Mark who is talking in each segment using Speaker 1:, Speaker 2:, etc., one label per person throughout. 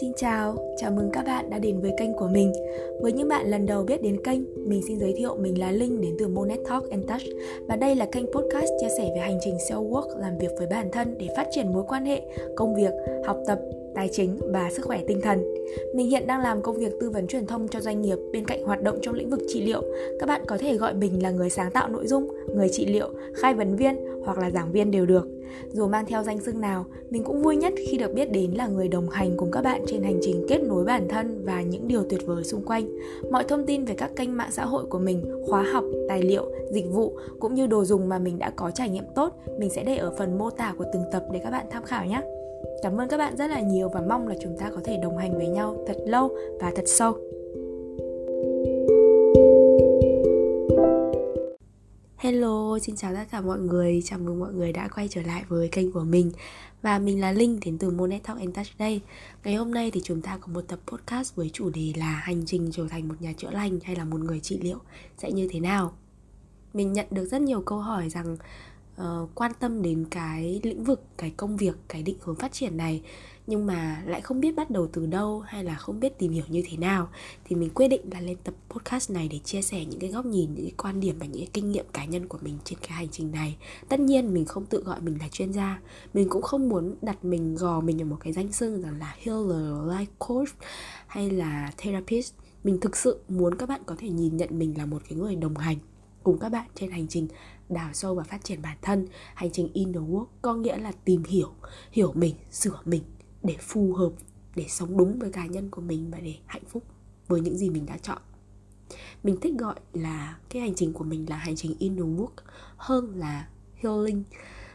Speaker 1: Xin chào, chào mừng các bạn đã đến với kênh của mình. Với những bạn lần đầu biết đến kênh, mình xin giới thiệu mình là Linh đến từ Monet Talk and Touch và đây là kênh podcast chia sẻ về hành trình self work làm việc với bản thân để phát triển mối quan hệ, công việc, học tập, tài chính và sức khỏe tinh thần. Mình hiện đang làm công việc tư vấn truyền thông cho doanh nghiệp bên cạnh hoạt động trong lĩnh vực trị liệu. Các bạn có thể gọi mình là người sáng tạo nội dung, người trị liệu, khai vấn viên hoặc là giảng viên đều được. Dù mang theo danh xưng nào, mình cũng vui nhất khi được biết đến là người đồng hành cùng các bạn trên hành trình kết nối bản thân và những điều tuyệt vời xung quanh. Mọi thông tin về các kênh mạng xã hội của mình, khóa học, tài liệu, dịch vụ cũng như đồ dùng mà mình đã có trải nghiệm tốt, mình sẽ để ở phần mô tả của từng tập để các bạn tham khảo nhé. Cảm ơn các bạn rất là nhiều và mong là chúng ta có thể đồng hành với nhau thật lâu và thật sâu. Hello, xin chào tất cả mọi người, chào mừng mọi người đã quay trở lại với kênh của mình. Và mình là Linh đến từ Monet Talk and Touch đây. Ngày hôm nay thì chúng ta có một tập podcast với chủ đề là hành trình trở thành một nhà chữa lành hay là một người trị liệu. Sẽ như thế nào? Mình nhận được rất nhiều câu hỏi rằng uh, quan tâm đến cái lĩnh vực, cái công việc, cái định hướng phát triển này nhưng mà lại không biết bắt đầu từ đâu hay là không biết tìm hiểu như thế nào thì mình quyết định là lên tập podcast này để chia sẻ những cái góc nhìn những cái quan điểm và những cái kinh nghiệm cá nhân của mình trên cái hành trình này. Tất nhiên mình không tự gọi mình là chuyên gia. Mình cũng không muốn đặt mình gò mình ở một cái danh xưng rằng là healer life coach hay là therapist. Mình thực sự muốn các bạn có thể nhìn nhận mình là một cái người đồng hành cùng các bạn trên hành trình đào sâu và phát triển bản thân. Hành trình inner work có nghĩa là tìm hiểu hiểu mình, sửa mình để phù hợp, để sống đúng với cá nhân của mình và để hạnh phúc với những gì mình đã chọn. Mình thích gọi là, cái hành trình của mình là hành trình inner work hơn là healing.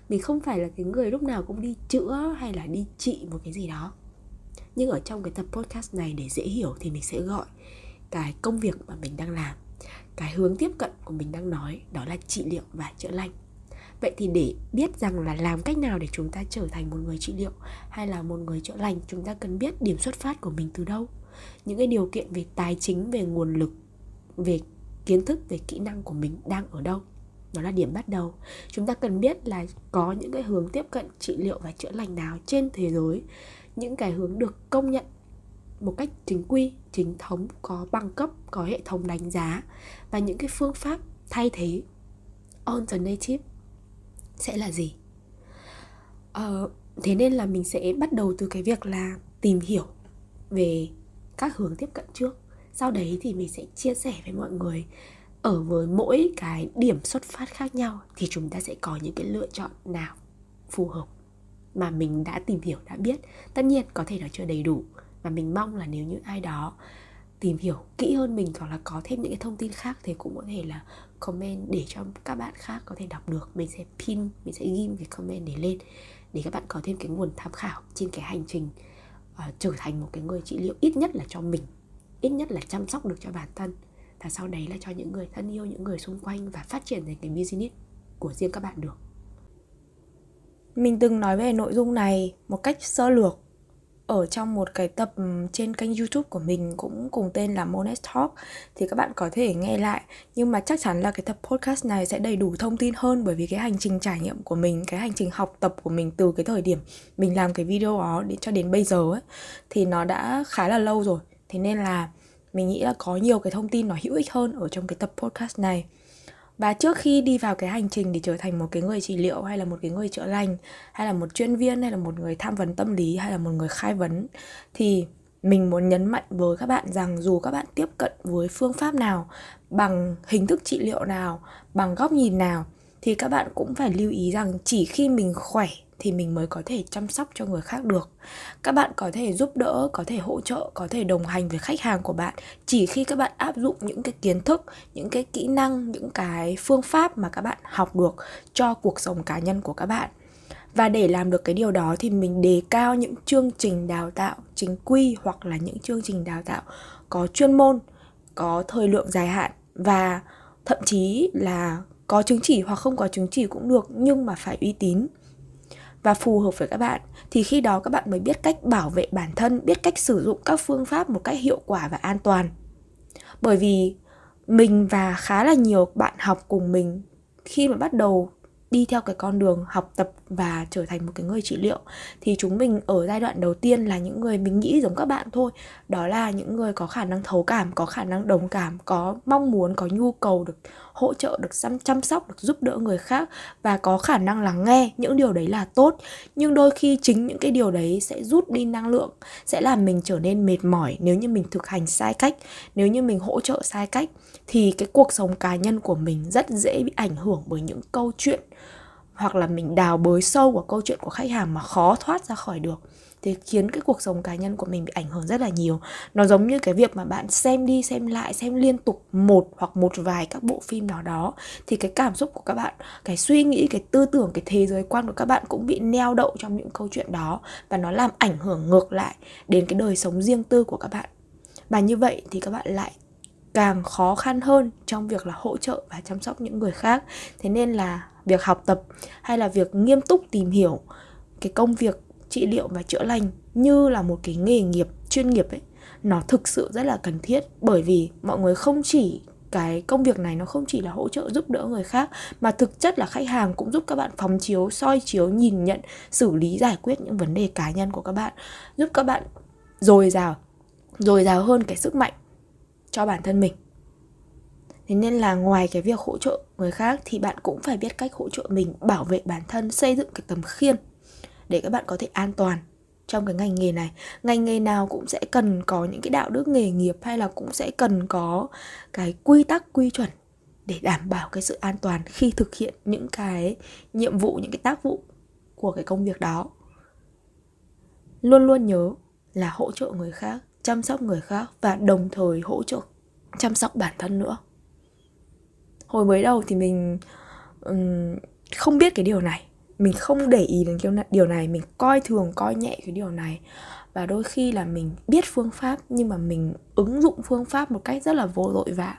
Speaker 1: Mình không phải là cái người lúc nào cũng đi chữa hay là đi trị một cái gì đó. Nhưng ở trong cái tập podcast này để dễ hiểu thì mình sẽ gọi cái công việc mà mình đang làm cái hướng tiếp cận của mình đang nói đó là trị liệu và chữa lành. Vậy thì để biết rằng là làm cách nào để chúng ta trở thành một người trị liệu hay là một người chữa lành, chúng ta cần biết điểm xuất phát của mình từ đâu? Những cái điều kiện về tài chính, về nguồn lực, về kiến thức, về kỹ năng của mình đang ở đâu? Đó là điểm bắt đầu. Chúng ta cần biết là có những cái hướng tiếp cận trị liệu và chữa lành nào trên thế giới. Những cái hướng được công nhận một cách chính quy chính thống có bằng cấp có hệ thống đánh giá và những cái phương pháp thay thế alternative sẽ là gì? Ờ, thế nên là mình sẽ bắt đầu từ cái việc là tìm hiểu về các hướng tiếp cận trước. Sau đấy thì mình sẽ chia sẻ với mọi người ở với mỗi cái điểm xuất phát khác nhau thì chúng ta sẽ có những cái lựa chọn nào phù hợp mà mình đã tìm hiểu đã biết. Tất nhiên có thể nó chưa đầy đủ và mình mong là nếu như ai đó tìm hiểu kỹ hơn mình hoặc là có thêm những cái thông tin khác thì cũng có thể là comment để cho các bạn khác có thể đọc được. Mình sẽ pin mình sẽ ghim cái comment để lên để các bạn có thêm cái nguồn tham khảo trên cái hành trình uh, trở thành một cái người trị liệu ít nhất là cho mình ít nhất là chăm sóc được cho bản thân và sau đấy là cho những người thân yêu những người xung quanh và phát triển thành cái business của riêng các bạn được. Mình từng nói về nội dung này một cách sơ lược ở trong một cái tập ừ, trên kênh youtube của mình cũng cùng tên là Monet Talk thì các bạn có thể nghe lại. Nhưng mà chắc chắn là cái tập podcast này sẽ đầy đủ thông tin hơn bởi vì cái hành trình trải nghiệm của mình, cái hành trình học tập của mình từ cái thời điểm mình làm cái video đó đến cho đến bây giờ ấy, thì nó đã khá là lâu rồi. Thế nên là mình nghĩ là có nhiều cái thông tin nó hữu ích hơn ở trong cái tập podcast này và trước khi đi vào cái hành trình để trở thành một cái người trị liệu, hay là một cái người chữa lành, hay là một chuyên viên, hay là một người tham vấn tâm lý, hay là một người khai vấn, thì mình muốn nhấn mạnh với các bạn rằng dù các bạn tiếp cận với phương pháp nào, bằng hình thức trị liệu nào, bằng góc nhìn nào, thì các bạn cũng phải lưu ý rằng chỉ khi mình khỏe thì mình mới có thể chăm sóc cho người khác được. Các bạn có thể giúp đỡ, có thể hỗ trợ, có thể đồng hành với khách hàng của bạn chỉ khi các bạn áp dụng những cái kiến thức, những cái kỹ năng, những cái phương pháp mà các bạn học được cho cuộc sống cá nhân của các bạn. Và để làm được cái điều đó thì mình đề cao những chương trình đào tạo chính quy hoặc là những chương trình đào tạo có chuyên môn, có thời lượng dài hạn và thậm chí là có chứng chỉ hoặc không có chứng chỉ cũng được nhưng mà phải uy tín và phù hợp với các bạn, thì khi đó các bạn mới biết cách bảo vệ bản thân, biết cách sử dụng các phương pháp một cách hiệu quả và an toàn. Bởi vì mình và khá là nhiều bạn học cùng mình khi mà bắt đầu đi theo cái con đường học tập và trở thành một cái người trị liệu thì chúng mình ở giai đoạn đầu tiên là những người mình nghĩ giống các bạn thôi. Đó là những người có khả năng thấu cảm có khả năng đồng cảm có mong muốn có nhu cầu được hỗ trợ được chăm, chăm sóc được giúp đỡ người khác và có khả năng lắng nghe những điều đấy là tốt. Nhưng đôi khi chính những cái điều đấy sẽ rút đi năng lượng sẽ làm mình trở nên mệt mỏi nếu như mình thực hành sai cách nếu như mình hỗ trợ sai cách thì cái cuộc sống cá nhân của mình rất dễ bị ảnh hưởng bởi những câu chuyện hoặc là mình đào bới sâu vào câu chuyện của khách hàng mà khó thoát ra khỏi được, thì khiến cái cuộc sống cá nhân của mình bị ảnh hưởng rất là nhiều. Nó giống như cái việc mà bạn xem đi, xem lại, xem liên tục một hoặc một vài các bộ phim nào đó, thì cái cảm xúc của các bạn, cái suy nghĩ, cái tư tưởng, cái thế giới quan của các bạn cũng bị neo đậu trong những câu chuyện đó và nó làm ảnh hưởng ngược lại đến cái đời sống riêng tư của các bạn. Và như vậy thì các bạn lại càng khó khăn hơn trong việc là hỗ trợ và chăm sóc những người khác. Thế nên là việc học tập hay là việc nghiêm túc tìm hiểu cái công việc trị liệu và chữa lành như là một cái nghề nghiệp, chuyên nghiệp ấy, nó thực sự rất là cần thiết. Bởi vì mọi người không chỉ, cái công việc này nó không chỉ là hỗ trợ giúp đỡ người khác, mà thực chất là khách hàng cũng giúp các bạn phóng chiếu, soi chiếu, nhìn nhận, xử lý, giải quyết những vấn đề cá nhân của các bạn. Giúp các bạn dồi dào dồi dào hơn cái sức mạnh cho bản thân mình thế nên là ngoài cái việc hỗ trợ người khác thì bạn cũng phải biết cách hỗ trợ mình, bảo vệ bản thân, xây dựng cái tầm khiên để các bạn có thể an toàn trong cái ngành nghề này. Ngành nghề nào cũng sẽ cần có những cái đạo đức nghề nghiệp hay là cũng sẽ cần có cái quy tắc, quy chuẩn để đảm bảo cái sự an toàn khi thực hiện những cái nhiệm vụ, những cái tác vụ của cái công việc đó. Luôn luôn nhớ là hỗ trợ người khác, chăm sóc người khác và đồng thời hỗ trợ, chăm sóc bản thân nữa hồi mới đầu thì mình um, không biết cái điều này. Mình không để ý đến cái điều này. Mình coi thường coi nhẹ cái điều này. Và đôi khi là mình biết phương pháp nhưng mà mình ứng dụng phương pháp một cách rất là vô tội vạ.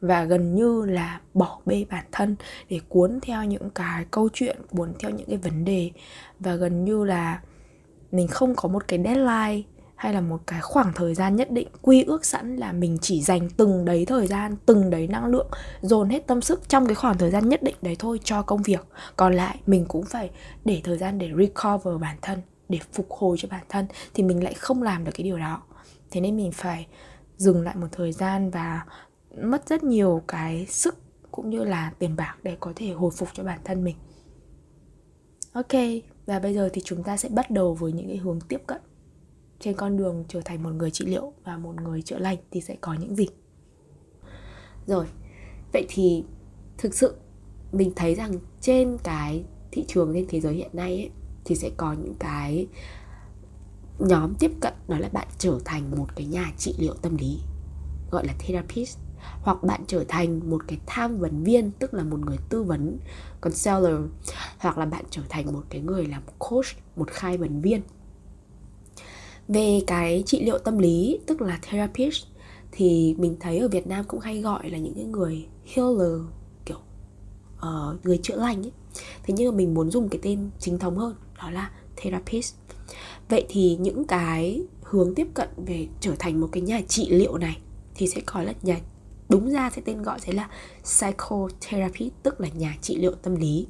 Speaker 1: Và gần như là bỏ bê bản thân để cuốn theo những cái câu chuyện cuốn theo những cái vấn đề. Và gần như là mình không có một cái deadline hay là một cái khoảng thời gian nhất định, quy ước sẵn là mình chỉ dành từng đấy thời gian, từng đấy năng lượng, dồn hết tâm sức trong cái khoảng thời gian nhất định đấy thôi cho công việc. Còn lại mình cũng phải để thời gian để recover bản thân, để phục hồi cho bản thân thì mình lại không làm được cái điều đó. Thế nên mình phải dừng lại một thời gian và mất rất nhiều cái sức cũng như là tiền bạc để có thể hồi phục cho bản thân mình. Ok, và bây giờ thì chúng ta sẽ bắt đầu với những cái hướng tiếp cận trên con đường trở thành một người trị liệu và một người chữa lành thì sẽ có những gì? Rồi vậy thì thực sự mình thấy rằng trên cái thị trường trên thế giới hiện nay ấy, thì sẽ có những cái nhóm tiếp cận đó là bạn trở thành một cái nhà trị liệu tâm lý gọi là therapist hoặc bạn trở thành một cái tham vấn viên tức là một người tư vấn counselor hoặc là bạn trở thành một cái người làm coach một khai vấn viên về cái trị liệu tâm lý tức là therapist thì mình thấy ở Việt Nam cũng hay gọi là những cái người healer kiểu uh, người chữa lành ấy. Thế nhưng mà mình muốn dùng cái tên chính thống hơn đó là therapist. Vậy thì những cái hướng tiếp cận về trở thành một cái nhà trị liệu này thì sẽ có là nhà đúng ra sẽ tên gọi sẽ là psychotherapy tức là nhà trị liệu tâm lý.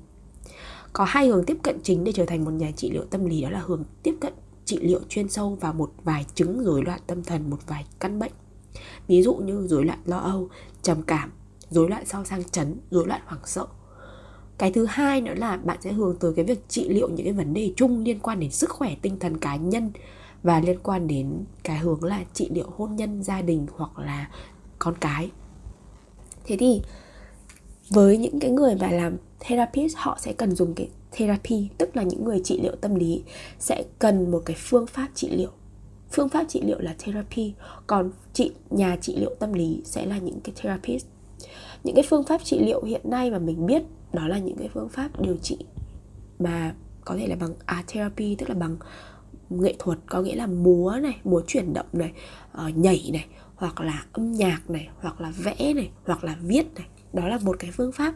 Speaker 1: Có hai hướng tiếp cận chính để trở thành một nhà trị liệu tâm lý đó là hướng tiếp cận trị liệu chuyên sâu vào một vài chứng rối loạn tâm thần, một vài căn bệnh. Ví dụ như rối loạn lo âu, trầm cảm, rối loạn sau sang chấn, rối loạn hoảng sợ. Cái thứ hai nữa là bạn sẽ hướng tới cái việc trị liệu những cái vấn đề chung liên quan đến sức khỏe tinh thần cá nhân và liên quan đến cái hướng là trị liệu hôn nhân, gia đình hoặc là con cái. Thế thì với những cái người mà làm therapist họ sẽ cần dùng cái therapy tức là những người trị liệu tâm lý sẽ cần một cái phương pháp trị liệu. Phương pháp trị liệu là therapy còn trị nhà trị liệu tâm lý sẽ là những cái therapist. Những cái phương pháp trị liệu hiện nay mà mình biết đó là những cái phương pháp điều trị mà có thể là bằng art therapy tức là bằng nghệ thuật có nghĩa là múa này múa chuyển động này uh, nhảy này hoặc là âm nhạc này hoặc là vẽ này hoặc là viết này. Đó là một cái phương pháp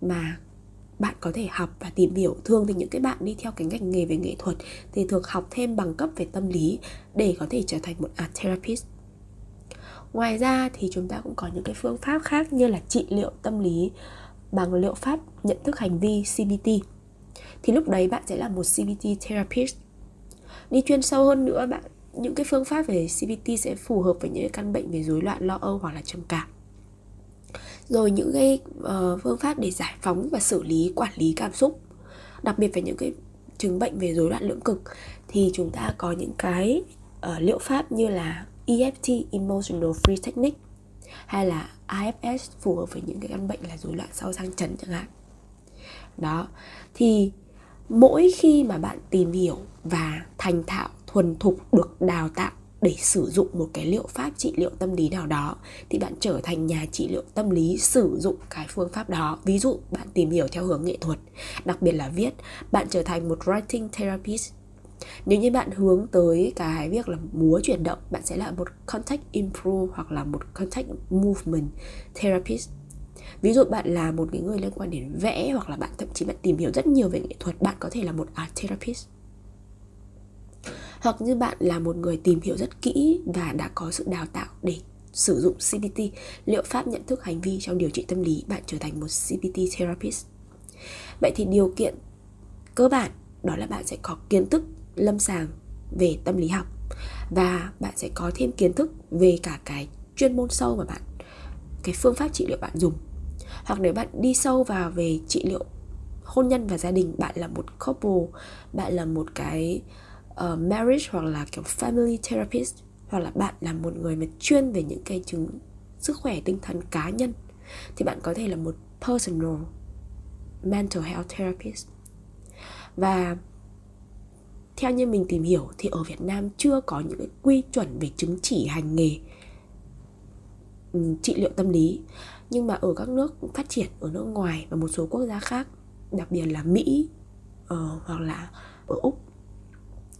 Speaker 1: mà bạn có thể học và tìm hiểu thường thì những cái bạn đi theo cái ngành nghề về nghệ thuật, thì thường học thêm bằng cấp về tâm lý để có thể trở thành một art therapist. Ngoài ra thì chúng ta cũng có những cái phương pháp khác như là trị liệu tâm lý bằng liệu pháp nhận thức hành vi CBT thì lúc đấy bạn sẽ là một CBT therapist. Đi chuyên sâu hơn nữa bạn, những cái phương pháp về CBT sẽ phù hợp với những căn bệnh về rối loạn lo âu hoặc là trầm cảm rồi những cái uh, phương pháp để giải phóng và xử lý quản lý cảm xúc đặc biệt về những cái chứng bệnh về rối loạn lưỡng cực thì chúng ta có những cái uh, liệu pháp như là EFT Emotional Free Technique hay là IFS phù hợp với những cái căn bệnh là rối loạn sau sang chấn chẳng hạn. Đó thì mỗi khi mà bạn tìm hiểu và thành thạo thuần thục được đào tạo để sử dụng một cái liệu pháp trị liệu tâm lý nào đó, thì bạn trở thành nhà trị liệu tâm lý sử dụng cái phương pháp đó. Ví dụ, bạn tìm hiểu theo hướng nghệ thuật, đặc biệt là viết, bạn trở thành một writing therapist. Nếu như bạn hướng tới cái việc là múa chuyển động, bạn sẽ là một contact improve hoặc là một contact movement therapist. Ví dụ bạn là một người liên quan đến vẽ hoặc là bạn, thậm chí bạn tìm hiểu rất nhiều về nghệ thuật, bạn có thể là một art therapist hoặc như bạn là một người tìm hiểu rất kỹ và đã có sự đào tạo để sử dụng CBT, liệu pháp nhận thức hành vi trong điều trị tâm lý, bạn trở thành một CBT therapist. Vậy thì điều kiện cơ bản đó là bạn sẽ có kiến thức lâm sàng về tâm lý học và bạn sẽ có thêm kiến thức về cả cái chuyên môn sâu mà bạn cái phương pháp trị liệu bạn dùng hoặc nếu bạn đi sâu vào về trị liệu hôn nhân và gia đình bạn là một couple bạn là một cái uh, marriage hoặc là kiểu family therapist hoặc là bạn là một người mà chuyên về những cái chứng sức khỏe tinh thần cá nhân thì bạn có thể là một personal mental health therapist. Và theo như mình tìm hiểu thì ở Việt Nam chưa có những cái quy chuẩn về chứng chỉ hành nghề ừ, trị liệu tâm lý. Nhưng mà ở các nước phát triển ở nước ngoài và một số quốc gia khác đặc biệt là Mỹ uh, hoặc là ở Úc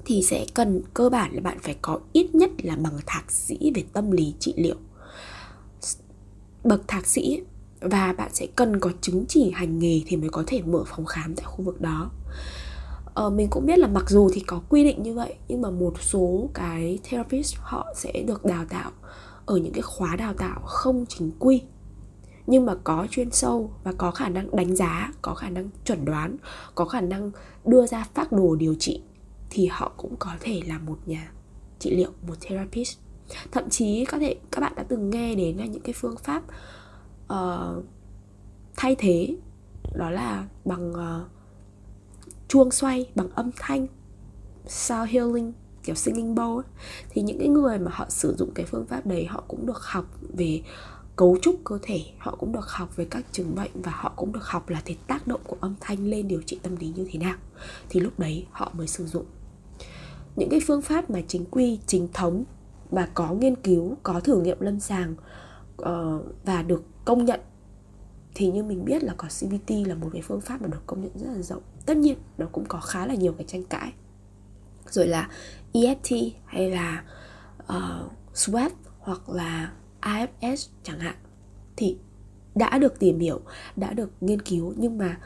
Speaker 1: thì sẽ cần cơ bản là bạn phải có ít nhất là bằng thạc sĩ về tâm lý trị liệu. Bậc thạc sĩ và bạn sẽ cần có chứng chỉ hành nghề thì mới có thể mở phòng khám tại khu vực đó. Ờ, mình cũng biết là mặc dù thì có quy định như vậy nhưng mà một số cái therapist họ sẽ được đào tạo ở những cái khóa đào tạo không chính quy nhưng mà có chuyên sâu và có khả năng đánh giá có khả năng chuẩn đoán có khả năng đưa ra phác đồ điều trị thì họ cũng có thể là một nhà trị liệu một therapist. Thậm chí có thể các bạn đã từng nghe đến là những cái phương pháp uh, thay thế đó là bằng uh, chuông xoay bằng âm thanh sound healing kiểu singing bowl ấy. thì những cái người mà họ sử dụng cái phương pháp đấy họ cũng được học về cấu trúc cơ thể họ cũng được học về các chứng bệnh và họ cũng được học là cái tác động của âm thanh lên điều trị tâm lý như thế nào. Thì lúc đấy họ mới sử dụng những cái phương pháp mà chính quy chính thống và có nghiên cứu có thử nghiệm lâm sàng uh, và được công nhận thì như mình biết là có CBT là một cái phương pháp mà được công nhận rất là rộng. Tất nhiên nó cũng có khá là nhiều cái tranh cãi. Rồi là EFT hay là ờ, uh, SWAT hoặc là IFS chẳng hạn thì đã được tìm hiểu đã được nghiên cứu nhưng mà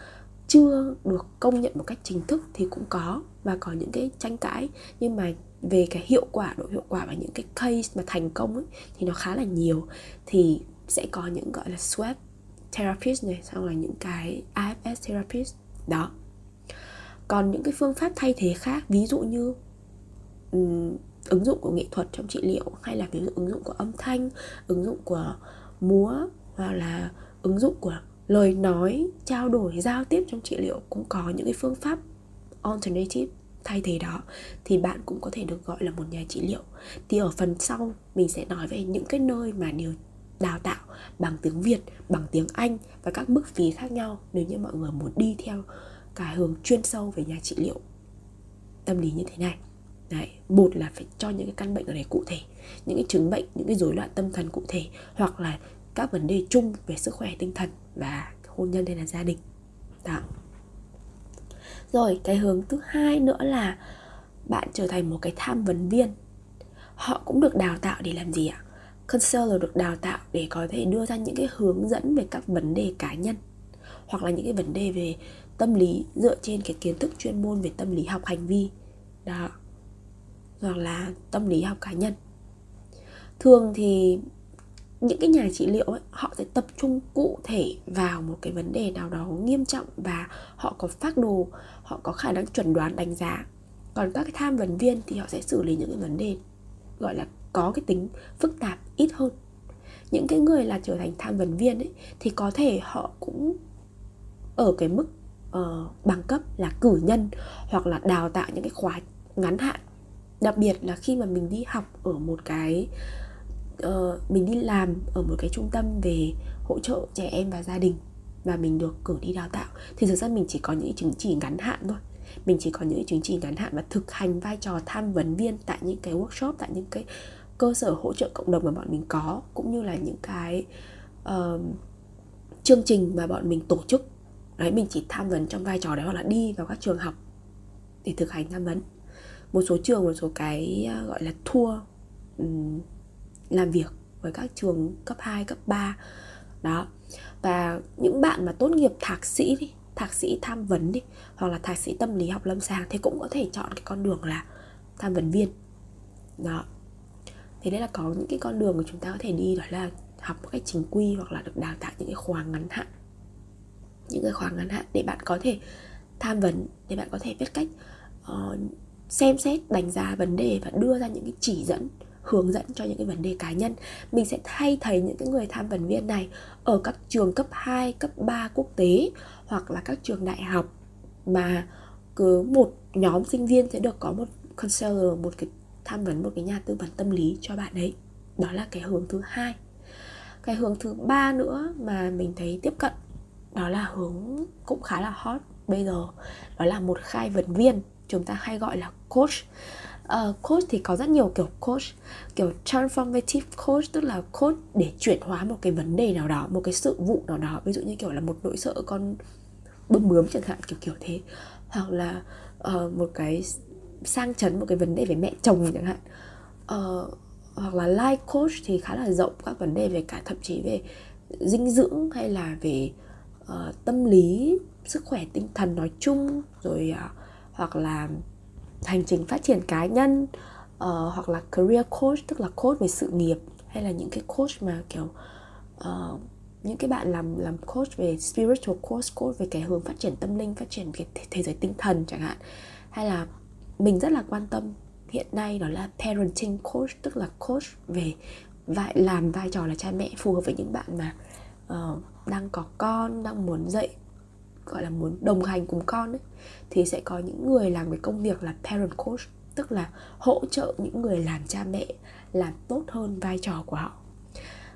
Speaker 1: chưa được công nhận một cách chính thức thì cũng có và có những cái tranh cãi. Nhưng mà về cái hiệu quả độ hiệu quả và những cái case mà thành công ấy, thì nó khá là nhiều. Thì sẽ có những gọi là swap therapist này xong là những cái afs therapist. Đó. Còn những cái phương pháp thay thế khác ví dụ như um, ứng dụng của nghệ thuật trong trị liệu hay là ví dụ ứng dụng của âm thanh ứng dụng của múa hoặc là ứng dụng của lời nói trao đổi giao tiếp trong trị liệu cũng có những cái phương pháp alternative. Thay thế đó thì bạn cũng có thể được gọi là một nhà trị liệu. Thì ở phần sau mình sẽ nói về những cái nơi mà điều đào tạo bằng tiếng Việt, bằng tiếng Anh và các mức phí khác nhau nếu như mọi người muốn đi theo cái hướng chuyên sâu về nhà trị liệu. Tâm lý như thế này. Đấy, một là phải cho những cái căn bệnh ở đây cụ thể, những cái chứng bệnh, những cái rối loạn tâm thần cụ thể hoặc là các vấn đề chung về sức khỏe tinh thần và hôn nhân hay là gia đình. Đó. Rồi, cái hướng thứ hai nữa là bạn trở thành một cái tham vấn viên. Họ cũng được đào tạo để làm gì ạ? Counselor được đào tạo để có thể đưa ra những cái hướng dẫn về các vấn đề cá nhân, hoặc là những cái vấn đề về tâm lý dựa trên cái kiến thức chuyên môn về tâm lý học hành vi. Đó. Hoặc là tâm lý học cá nhân. Thường thì những cái nhà trị liệu ấy, họ sẽ tập trung cụ thể vào một cái vấn đề nào đó nghiêm trọng và họ có phác đồ họ có khả năng chuẩn đoán đánh giá. Còn các cái tham vấn viên thì họ sẽ xử lý những cái vấn đề gọi là có cái tính phức tạp ít hơn. Những cái người là trở thành tham vấn viên ấy thì có thể họ cũng ở cái mức uh, bằng cấp là cử nhân hoặc là đào tạo những cái khóa ngắn hạn. Đặc biệt là khi mà mình đi học ở một cái uh, mình đi làm ở một cái trung tâm về hỗ trợ trẻ em và gia đình và mình được cử đi đào tạo. Thì thực ra mình chỉ có những chứng chỉ ngắn hạn thôi. Mình chỉ có những chứng chỉ ngắn hạn và thực hành vai trò tham vấn viên tại những cái workshop tại những cái cơ sở hỗ trợ cộng đồng mà bọn mình có cũng như là những cái uh, chương trình mà bọn mình tổ chức. Đấy mình chỉ tham vấn trong vai trò đấy hoặc là đi vào các trường học để thực hành tham vấn. Một số trường một số cái ờ, gọi là tour um, làm việc với các trường cấp 2, cấp 3 đó. Và những bạn mà tốt nghiệp thạc sĩ đi thạc sĩ tham vấn đi hoặc là thạc sĩ tâm lý học lâm sàng thì cũng có thể chọn cái con đường là tham vấn viên. Đó. Thế đây là có những cái con đường mà chúng ta có thể đi đó là học một cách chính quy hoặc là được đào tạo những cái khóa ngắn hạn. Những cái khóa ngắn hạn để bạn có thể tham vấn để bạn có thể biết cách uh, xem xét đánh giá vấn đề và đưa ra những cái chỉ dẫn hướng dẫn cho những cái vấn đề cá nhân. Mình sẽ thay thấy những cái người tham vấn viên này ở các trường cấp 2, cấp 3 quốc tế hoặc là các trường đại học mà cứ một nhóm sinh viên sẽ được có một counselor một cái tham vấn một cái nhà tư vấn tâm lý cho bạn ấy. Đó là cái hướng thứ hai. Cái hướng thứ ba nữa mà mình thấy tiếp cận đó là hướng cũng khá là hot bây giờ đó là một khai vấn viên chúng ta hay gọi là coach uh, coach thì có rất nhiều kiểu coach kiểu transformative coach tức là coach để chuyển hóa một cái vấn đề nào đó một cái sự vụ nào đó. Ví dụ như kiểu là một nỗi sợ con bơm bướm chẳng hạn kiểu kiểu thế. Hoặc là uh, một cái sang chấn một cái vấn đề về mẹ chồng chẳng hạn. Uh, hoặc là life coach thì khá là rộng các vấn đề về cả thậm chí về dinh dưỡng hay là về uh, tâm lý sức khỏe tinh thần nói chung rồi uh, hoặc là hành trình phát triển cá nhân uh, hoặc là career coach tức là coach về sự nghiệp hay là những cái coach mà kiểu uh, những cái bạn làm làm coach về spiritual coach coach về cái hướng phát triển tâm linh phát triển cái thế giới tinh thần chẳng hạn. Hay là mình rất là quan tâm hiện nay đó là parenting coach tức là coach về vai làm vai trò là cha mẹ phù hợp với những bạn mà uh, đang có con đang muốn dạy gọi là muốn đồng hành cùng con ấy thì sẽ có những người làm cái công việc là parent coach tức là hỗ trợ những người làm cha mẹ làm tốt hơn vai trò của họ.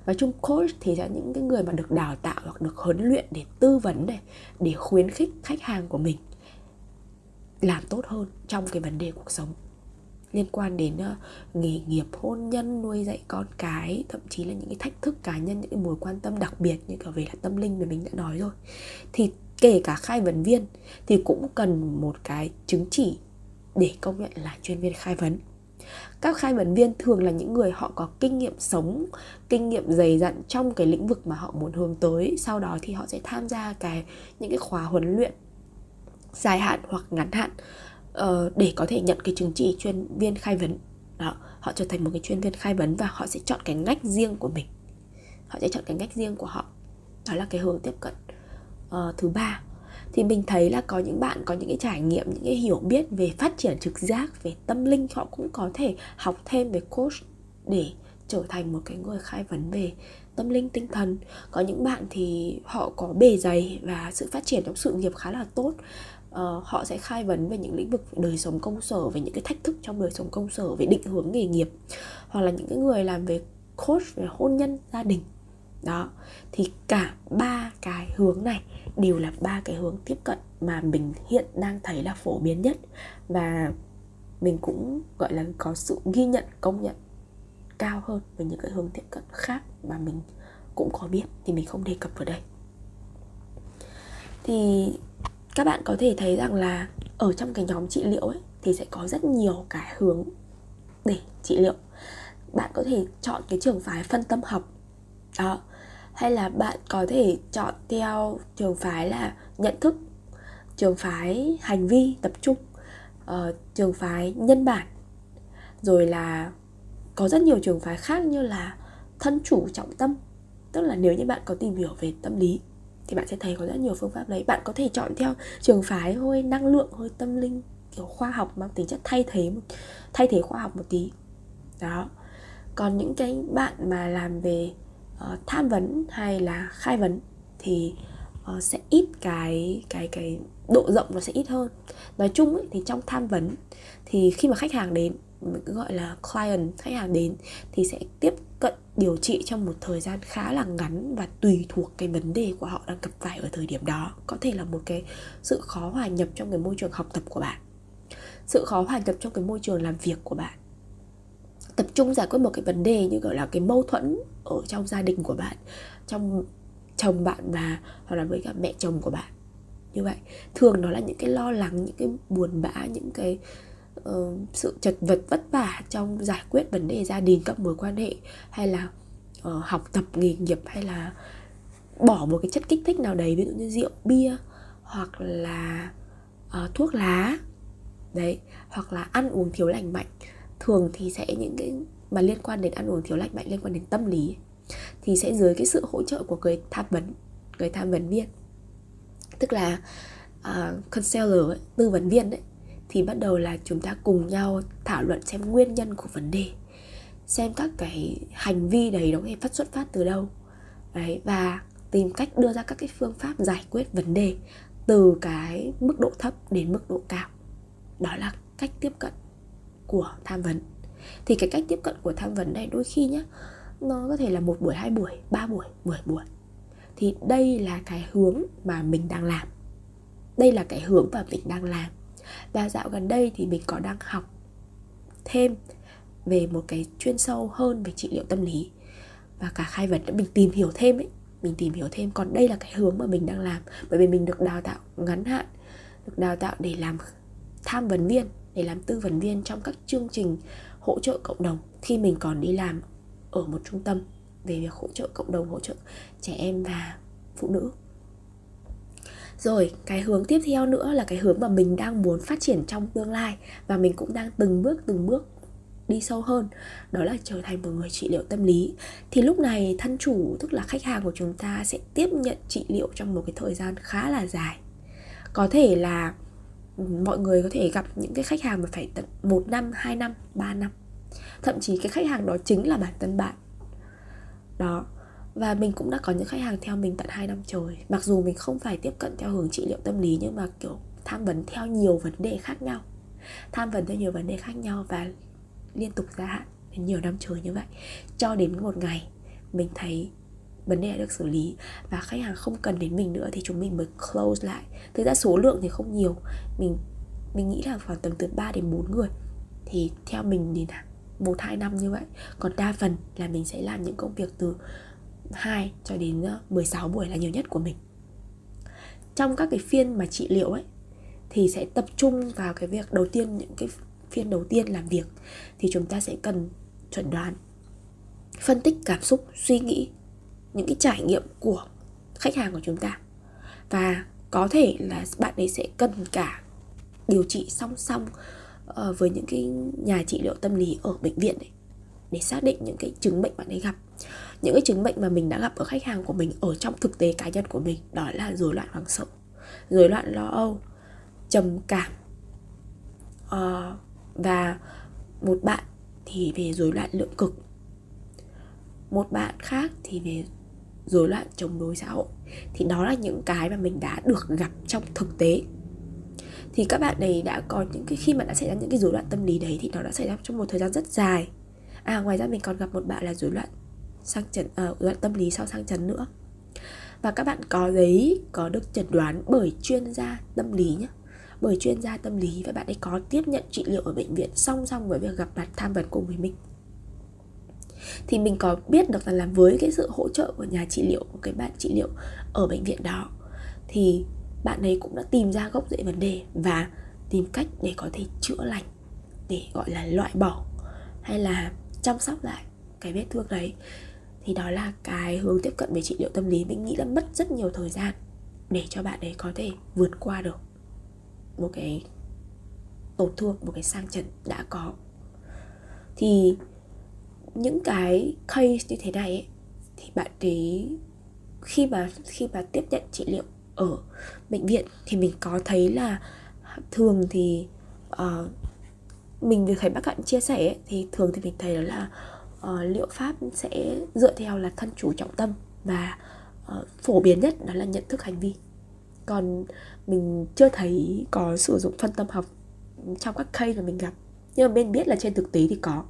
Speaker 1: Và chung coach thì là những cái người mà được đào tạo hoặc được huấn luyện để tư vấn này để khuyến khích khách hàng của mình làm tốt hơn trong cái vấn đề cuộc sống. Liên quan đến uh, nghề nghiệp hôn nhân nuôi dạy con cái thậm chí là những cái thách thức cá nhân những cái mối quan tâm đặc biệt như cả về là tâm linh mà mình đã nói rồi. Thì kể cả khai vấn viên thì cũng cần một cái chứng chỉ để công nhận là chuyên viên khai vấn. Các khai vấn viên thường là những người họ có kinh nghiệm sống kinh nghiệm dày dặn trong cái lĩnh vực mà họ muốn hướng tới. Sau đó thì họ sẽ tham gia cái những cái khóa huấn luyện dài hạn hoặc ngắn hạn uh, để có thể nhận cái chứng chỉ chuyên viên khai vấn. Đó họ trở thành một cái chuyên viên khai vấn và họ sẽ chọn cái ngách riêng của mình. Họ sẽ chọn cái ngách riêng của họ. Đó là cái hướng tiếp cận uh, thứ ba. Thì mình thấy là có những bạn có những cái trải nghiệm những cái hiểu biết về phát triển trực giác về tâm linh họ cũng có thể học thêm về coach để trở thành một cái người khai vấn về tâm linh tinh thần. Có những bạn thì họ có bề dày và sự phát triển trong sự nghiệp khá là tốt. Uh, họ sẽ khai vấn về những lĩnh vực đời sống công sở về những cái thách thức trong đời sống công sở về định hướng nghề nghiệp hoặc là những cái người làm về coach về hôn nhân gia đình đó. Thì cả ba cái hướng này đều là ba cái hướng tiếp cận mà mình hiện đang thấy là phổ biến nhất. Và mình cũng, gọi là, có sự ghi nhận, công nhận cao hơn với những cái hướng tiếp cận khác mà mình cũng có biết thì mình không đề cập vào đây. Thì các bạn có thể thấy rằng là ở trong cái nhóm trị liệu ấy thì sẽ có rất nhiều cái hướng để trị liệu. Bạn có thể chọn cái trường phái phân tâm học. Đó hay là bạn có thể chọn theo trường phái là nhận thức trường phái hành vi tập trung uh, trường phái nhân bản. Rồi là có rất nhiều trường phái khác như là thân chủ trọng tâm. Tức là nếu như bạn có tìm hiểu về tâm lý thì bạn sẽ thấy có rất nhiều phương pháp đấy. Bạn có thể chọn theo trường phái hơi năng lượng hơi tâm linh kiểu khoa học mang tính chất thay thế thay thế khoa học một tí. Đó. Còn những cái bạn mà làm về Ờ, uh, tham vấn hay là khai vấn thì uh, sẽ ít cái cái cái độ rộng nó sẽ ít hơn. Nói chung ấy, thì trong tham vấn thì khi mà khách hàng đến mình cứ gọi là client khách hàng đến thì sẽ tiếp cận điều trị trong một thời gian khá là ngắn và tùy thuộc cái vấn đề của họ đang gặp phải ở thời điểm đó. Có thể là một cái sự khó hòa nhập trong cái môi trường học tập của bạn sự khó hòa nhập trong cái môi trường làm việc của bạn tập trung giải quyết một cái vấn đề như gọi là cái mâu thuẫn ở trong gia đình của bạn trong chồng bạn và hoặc là với cả mẹ chồng của bạn. Như vậy thường nó là những cái lo lắng những cái buồn bã những cái uh, sự chật vật vất vả trong giải quyết vấn đề gia đình các mối quan hệ hay là uh, học tập nghề nghiệp hay là bỏ một cái chất kích thích nào đấy ví dụ như rượu bia hoặc là uh, thuốc lá đấy hoặc là ăn uống thiếu lành mạnh thường thì sẽ những cái mà liên quan đến ăn uống thiếu lành mạnh liên quan đến tâm lý thì sẽ dưới cái sự hỗ trợ của người tham vấn người tham vấn viên. Tức là uh, counselor ấy, tư vấn viên đấy thì bắt đầu là chúng ta cùng nhau thảo luận xem nguyên nhân của vấn đề xem các cái hành vi đấy nó phát xuất phát từ đâu. Đấy và tìm cách đưa ra các cái phương pháp giải quyết vấn đề từ cái mức độ thấp đến mức độ cao. Đó là cách tiếp cận của tham vấn. Thì cái cách tiếp cận của tham vấn này đôi khi nhá, nó có thể là một buổi, hai buổi, ba buổi, mười buổi. Thì đây là cái hướng mà mình đang làm. Đây là cái hướng mà mình đang làm. Và dạo gần đây thì mình có đang học thêm về một cái chuyên sâu hơn về trị liệu tâm lý. Và cả khai vấn, mình tìm hiểu thêm ấy, mình tìm hiểu thêm. Còn đây là cái hướng mà mình đang làm. Bởi vì mình được đào tạo ngắn hạn, được đào tạo để làm tham vấn viên để làm tư vấn viên trong các chương trình hỗ trợ cộng đồng khi mình còn đi làm ở một trung tâm về việc hỗ trợ cộng đồng, hỗ trợ trẻ em và phụ nữ. Rồi, cái hướng tiếp theo nữa là cái hướng mà mình đang muốn phát triển trong tương lai và mình cũng đang từng bước từng bước đi sâu hơn, đó là trở thành một người trị liệu tâm lý. Thì lúc này thân chủ, tức là khách hàng của chúng ta sẽ tiếp nhận trị liệu trong một cái thời gian khá là dài. Có thể là mọi người có thể gặp những cái khách hàng mà phải tận một năm, 2 năm, 3 năm. Thậm chí cái khách hàng đó chính là bản thân bạn. Đó. Và mình cũng đã có những khách hàng theo mình tận 2 năm trời. Mặc dù mình không phải tiếp cận theo hướng trị liệu tâm lý Nhưng mà kiểu tham vấn theo nhiều vấn đề khác nhau. Tham vấn theo nhiều vấn đề khác nhau Và liên tục gia hạn đến nhiều năm trời như vậy. Cho đến một ngày mình thấy vấn đề đã được xử lý và khách hàng không cần đến mình nữa thì chúng mình mới close lại. Thực ra số lượng thì không nhiều, mình mình nghĩ là khoảng tầm từ 3 đến 4 người. Thì theo mình thì là một hai năm như vậy. Còn đa phần là mình sẽ làm những công việc từ 2 cho đến ờ, 16 buổi là nhiều nhất của mình. Trong các cái phiên mà trị liệu ấy, thì sẽ tập trung vào cái việc đầu tiên, những cái phiên đầu tiên làm việc. Thì chúng ta sẽ cần chuẩn đoán, phân tích cảm xúc, suy nghĩ những cái trải nghiệm của khách hàng của chúng ta. Và có thể là bạn ấy sẽ cần cả điều trị song song ờ, với những cái nhà trị liệu tâm lý ở bệnh viện ấy, để xác định những cái chứng bệnh bạn ấy gặp. Những cái chứng bệnh mà mình đã gặp ở khách hàng của mình ở trong thực tế cá nhân của mình đó là rối loạn hoang sợ rối loạn lo âu trầm cảm. À, và một bạn thì về rối loạn lượng cực. Một bạn khác thì về rối loạn chống đối xã hội. Thì đó là những cái mà mình đã được gặp trong thực tế. Thì các bạn này đã có những cái khi mà đã xảy ra những cái rối loạn tâm lý đấy thì nó đã xảy ra trong một thời gian rất dài. À ngoài ra mình còn gặp một bạn là rối loạn sang chấn uh, rối loạn tâm lý sau sang chấn nữa. Và các bạn có giấy có được chẩn đoán bởi chuyên gia tâm lý nhé bởi chuyên gia tâm lý và bạn ấy có tiếp nhận trị liệu ở bệnh viện song song với việc gặp mặt tham vấn cùng với mình thì mình có biết được rằng là với cái sự hỗ trợ của nhà trị liệu, của cái bạn trị liệu ở bệnh viện đó, thì bạn ấy cũng đã tìm ra gốc rễ vấn đề và tìm cách để có thể chữa lành, để gọi là loại bỏ hay là chăm sóc lại cái vết thương đấy. Thì đó là cái hướng tiếp cận về trị liệu tâm lý. Mình nghĩ là mất rất nhiều thời gian để cho bạn ấy có thể vượt qua được một cái tổn thương, một cái sang chấn đã có. Thì những cái case như thế này ấy, thì bạn ấy khi mà khi mà tiếp nhận trị liệu ở bệnh viện thì mình có thấy là thường thì uh, mình vừa thấy bác bạn chia sẻ ấy, thì thường thì mình thấy đó là uh, liệu pháp sẽ dựa theo là thân chủ trọng tâm và uh, phổ biến nhất đó là nhận thức hành vi. Còn mình chưa thấy có sử dụng phân tâm học trong các case mà mình gặp. Nhưng mà bên biết là trên thực tế thì có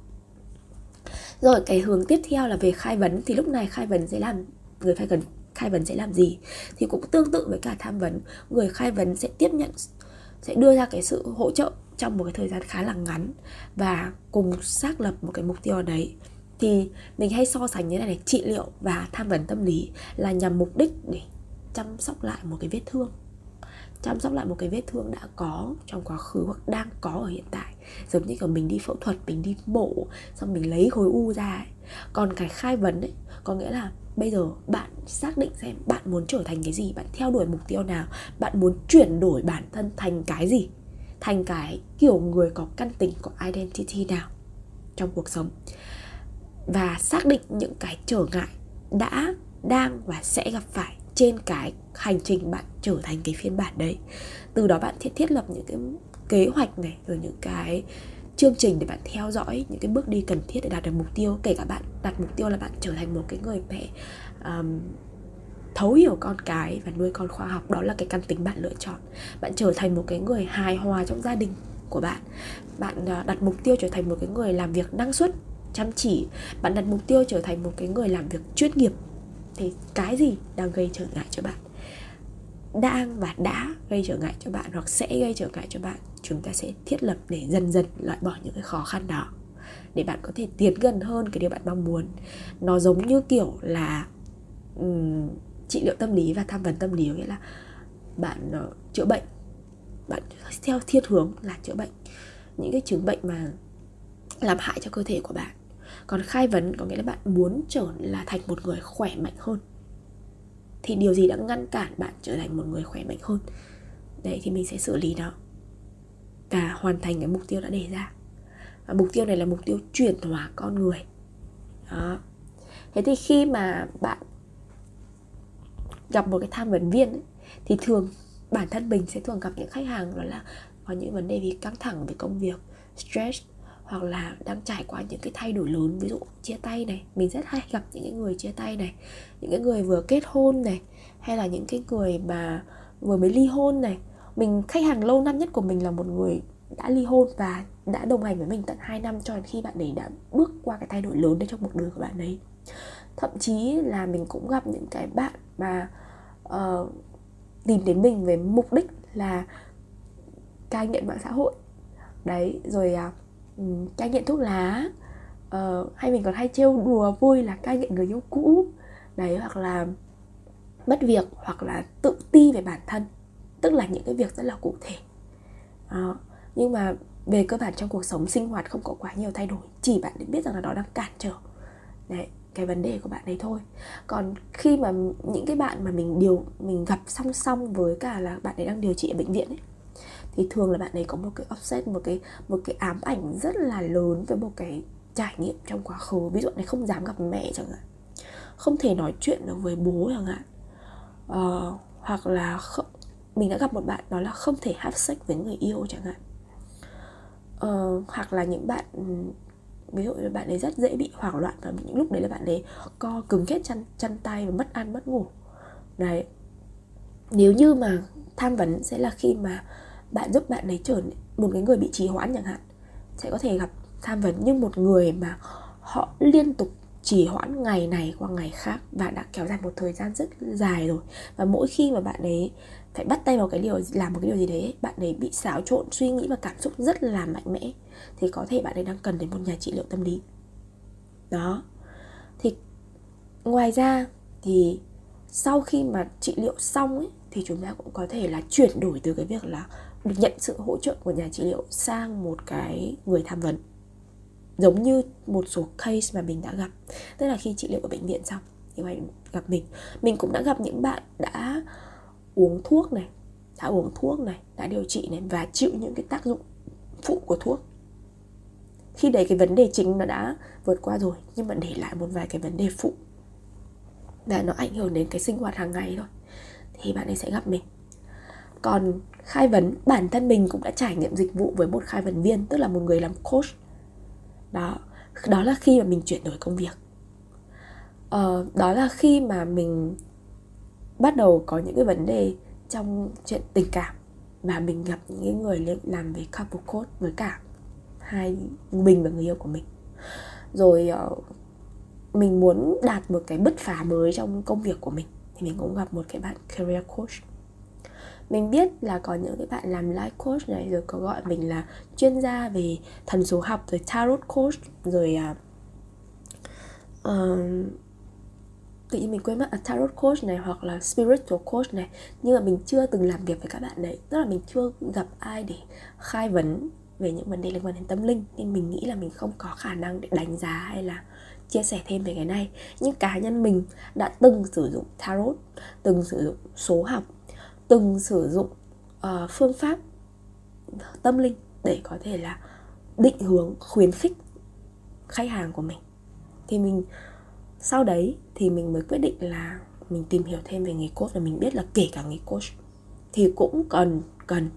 Speaker 1: rồi, cái hướng tiếp theo là về khai vấn. Thì lúc này khai vấn sẽ làm, người khai vấn khai vấn sẽ làm gì? Thì cũng tương tự với cả tham vấn. Người khai vấn sẽ tiếp nhận, sẽ đưa ra cái sự hỗ trợ trong một cái thời gian khá là ngắn và cùng xác lập một cái mục tiêu đấy. Thì mình hay so sánh như này này, trị liệu và tham vấn tâm lý là nhằm mục đích để chăm sóc lại một cái vết thương chăm sóc lại một cái vết thương đã có trong quá khứ hoặc đang có ở hiện tại. Giống như kiểu mình đi phẫu thuật, mình đi mổ, xong mình lấy khối u ra ấy. còn cái khai vấn ấy, có nghĩa là bây giờ bạn xác định xem bạn muốn trở thành cái gì, bạn theo đuổi mục tiêu nào, bạn muốn chuyển đổi bản thân thành cái gì, thành cái kiểu người có căn tính, có identity nào trong cuộc sống. Và xác định những cái trở ngại đã, đang và sẽ gặp phải trên cái hành trình bạn trở thành cái phiên bản đấy. Từ đó bạn thiết thiết lập những cái kế hoạch này rồi những cái chương trình để bạn theo dõi những cái bước đi cần thiết để đạt được mục tiêu. Kể cả bạn đặt mục tiêu là bạn trở thành một cái người mẹ um, thấu hiểu con cái và nuôi con khoa học. Đó là cái căn tính bạn lựa chọn. Bạn trở thành một cái người hài hòa trong gia đình của bạn. Bạn ờ, đặt mục tiêu trở thành một cái người làm việc năng suất chăm chỉ. Bạn đặt mục tiêu trở thành một cái người làm việc chuyên nghiệp thì cái gì đang gây trở ngại cho bạn? Đang và đã gây trở ngại cho bạn hoặc sẽ gây trở ngại cho bạn chúng ta sẽ thiết lập để dần dần loại bỏ những cái khó khăn đó. Để bạn có thể tiến gần hơn cái điều bạn mong muốn. Nó giống như kiểu là um, trị liệu tâm lý và tham vấn tâm lý nghĩa là bạn uh, chữa bệnh. Bạn theo thiên hướng là chữa bệnh. Những cái chứng bệnh mà làm hại cho cơ thể của bạn còn khai vấn có nghĩa là bạn muốn trở là thành một người khỏe mạnh hơn. Thì điều gì đã ngăn cản bạn trở thành một người khỏe mạnh hơn? Đấy thì mình sẽ xử lý nó. Và hoàn thành cái mục tiêu đã đề ra. Và mục tiêu này là mục tiêu chuyển hóa con người. Đó. Thế thì khi mà bạn gặp một cái tham vấn viên ấy, thì thường bản thân mình sẽ thường gặp những khách hàng đó là có những vấn đề vì căng thẳng về công việc stress hoặc là đang trải qua những cái thay đổi lớn ví dụ chia tay này mình rất hay gặp những cái người chia tay này những cái người vừa kết hôn này hay là những cái người mà vừa mới ly hôn này. Mình khách hàng lâu năm nhất của mình là một người đã ly hôn và đã đồng hành với mình tận 2 năm cho đến khi bạn ấy đã bước qua cái thay đổi lớn đấy trong cuộc đời của bạn ấy. Thậm chí là mình cũng gặp những cái bạn mà uh, tìm đến mình với mục đích là cai nghiện mạng xã hội. Đấy rồi uh, Ừ, cai nghiện thuốc lá. Uh, hay mình còn hay trêu đùa vui là cai nghiện người yêu cũ. Đấy hoặc là mất việc hoặc là tự ti về bản thân. Tức là những cái việc rất là cụ thể. Uh, nhưng mà về cơ bản trong cuộc sống sinh hoạt không có quá nhiều thay đổi. Chỉ bạn biết rằng là nó đang cản trở. Đấy cái vấn đề của bạn ấy thôi. Còn khi mà những cái bạn mà mình điều mình gặp song song với cả là bạn ấy đang điều trị ở bệnh viện ấy thì thường là bạn ấy có một cái offset một cái một cái ám ảnh rất là lớn với một cái trải nghiệm trong quá khứ. Ví dụ này không dám gặp mẹ chẳng hạn. Không thể nói chuyện được với bố chẳng hạn. Uh, hoặc là không, mình đã gặp một bạn đó là không thể have sex với người yêu chẳng hạn. Uh, hoặc là những bạn ví dụ như bạn ấy rất dễ bị hoảng loạn và những lúc đấy là bạn ấy co cứng kết chân chân tay và mất ăn mất ngủ. Đấy. Nếu như mà tham vấn sẽ là khi mà bạn giúp bạn ấy trở một cái người bị trì hoãn chẳng hạn, sẽ có thể gặp tham vấn nhưng một người mà họ liên tục trì hoãn ngày này qua ngày khác và đã kéo dài một thời gian rất dài rồi. Và mỗi khi mà bạn ấy phải bắt tay vào cái điều, làm một cái điều gì đấy, bạn ấy bị xáo trộn suy nghĩ và cảm xúc rất là mạnh mẽ, thì có thể bạn ấy đang cần đến một nhà trị liệu tâm lý. Đó. Thì ngoài ra thì sau khi mà trị liệu xong ấy, thì chúng ta cũng có thể là chuyển đổi từ cái việc là nhận sự hỗ trợ của nhà trị liệu sang một cái người tham vấn. Giống như một số case mà mình đã gặp, tức là khi trị liệu ở bệnh viện xong thì bạn gặp mình. Mình cũng đã gặp những bạn đã uống thuốc này, đã uống thuốc này, đã điều trị này và chịu những cái tác dụng phụ của thuốc. Khi đấy cái vấn đề chính nó đã vượt qua rồi, nhưng mà để lại một vài cái vấn đề phụ và nó ảnh hưởng đến cái sinh hoạt hàng ngày thôi, thì bạn ấy sẽ gặp mình còn khai vấn bản thân mình cũng đã trải nghiệm dịch vụ với một khai vấn viên tức là một người làm coach. Đó đó là khi mà mình chuyển đổi công việc. Ờ, đó là khi mà mình bắt đầu có những cái vấn đề trong chuyện tình cảm và mình gặp những người làm về couple coach với cả hai mình và người yêu của mình. Rồi uh, mình muốn đạt một cái bứt phá mới trong công việc của mình thì mình cũng gặp một cái bạn career coach mình biết là có những cái bạn làm life coach này rồi có gọi mình là chuyên gia về thần số học rồi tarot coach rồi uh, uh, tự nhiên mình quên mất uh, tarot coach này hoặc là spiritual coach này. Nhưng mà mình chưa từng làm việc với các bạn đấy. Tức là mình chưa gặp ai để khai vấn về những vấn đề liên quan đến tâm linh. Nên mình nghĩ là mình không có khả năng để đánh giá hay là chia sẻ thêm về cái này. Nhưng cá nhân mình đã từng sử dụng tarot từng sử dụng số học từng sử dụng uh, phương pháp tâm linh để có thể là định hướng khuyến khích khách hàng của mình. Thì mình sau đấy thì mình mới quyết định là mình tìm hiểu thêm về nghề coach và mình biết là kể cả nghề coach thì cũng cần cần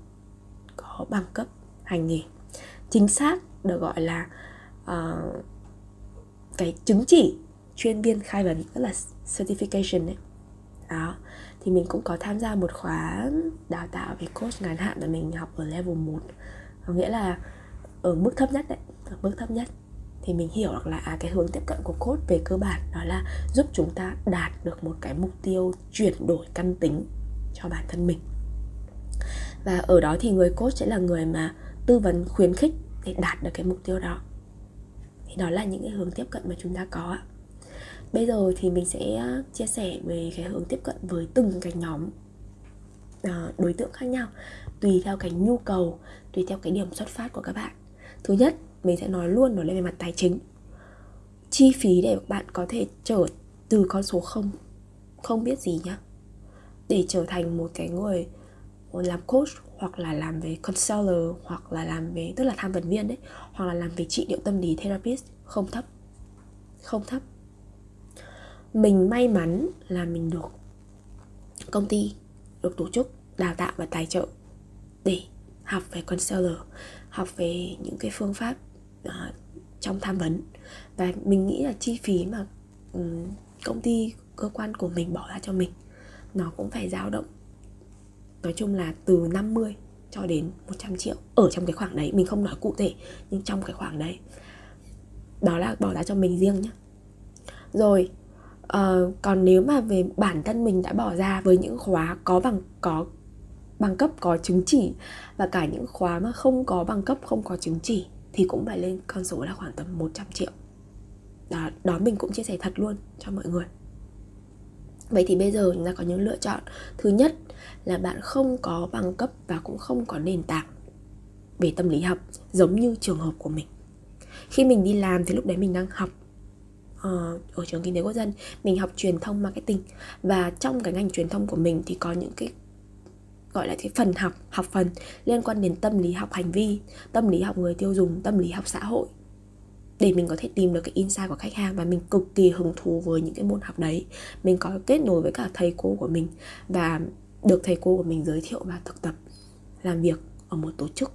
Speaker 1: có bằng cấp hành nghề. Chính xác được gọi là uh, cái chứng chỉ chuyên viên khai vấn tức là certification đấy đó thì mình cũng có tham gia một khóa đào tạo về coach ngắn hạn là mình học ở level 1 có nghĩa là ở mức thấp nhất đấy ở mức thấp nhất. Thì mình hiểu được là à, cái hướng tiếp cận của coach về cơ bản đó là giúp chúng ta đạt được một cái mục tiêu chuyển đổi căn tính cho bản thân mình. Và ở đó thì người coach sẽ là người mà tư vấn khuyến khích để đạt được cái mục tiêu đó. Thì đó là những cái hướng tiếp cận mà chúng ta có ạ bây giờ thì mình sẽ à, chia sẻ về cái hướng tiếp cận với từng cái nhóm à, đối tượng khác nhau, tùy theo cái nhu cầu, tùy theo cái điểm xuất phát của các bạn. Thứ nhất, mình sẽ nói luôn nói lên về mặt tài chính. Chi phí để bạn có thể trở từ con số không không biết gì nhá. Để trở thành một cái người làm coach hoặc là làm về counselor hoặc là làm về, tức là tham vấn viên đấy, hoặc là làm về trị liệu tâm lý therapist, không thấp không thấp mình may mắn là mình được công ty được tổ chức đào tạo và tài trợ để học về counselor học về những cái phương pháp uh, trong tham vấn. Và mình nghĩ là chi phí mà um, công ty cơ quan của mình bỏ ra cho mình nó cũng phải dao động nói chung là từ 50 cho đến 100 triệu ở trong cái khoảng đấy. Mình không nói cụ thể nhưng trong cái khoảng đấy. Đó là bỏ ra cho mình riêng nhé rồi uh, còn nếu mà về bản thân mình đã bỏ ra với những khóa có bằng có bằng cấp có chứng chỉ và cả những khóa mà không có bằng cấp không có chứng chỉ thì cũng phải lên con số là khoảng tầm 100 triệu. Đó, đó mình cũng chia sẻ thật luôn cho mọi người. Vậy thì bây giờ chúng ta có những lựa chọn. Thứ nhất là bạn không có bằng cấp và cũng không có nền tảng về tâm lý học Giống như trường hợp của mình. Khi mình đi làm thì lúc đấy mình đang học. Ờ, ở trường kinh tế quốc dân, Mình học truyền thông marketing. Và trong cái ngành truyền thông của mình thì có những cái, gọi là cái phần học học phần liên quan đến tâm lý học hành vi, tâm lý học người tiêu dùng, tâm lý học xã hội, để mình có thể tìm được cái insight của khách hàng và mình cực kỳ hứng thú với những cái môn học đấy. Mình có kết nối với cả thầy cô của mình và được thầy cô của mình giới thiệu và thực tập làm việc ở một tổ chức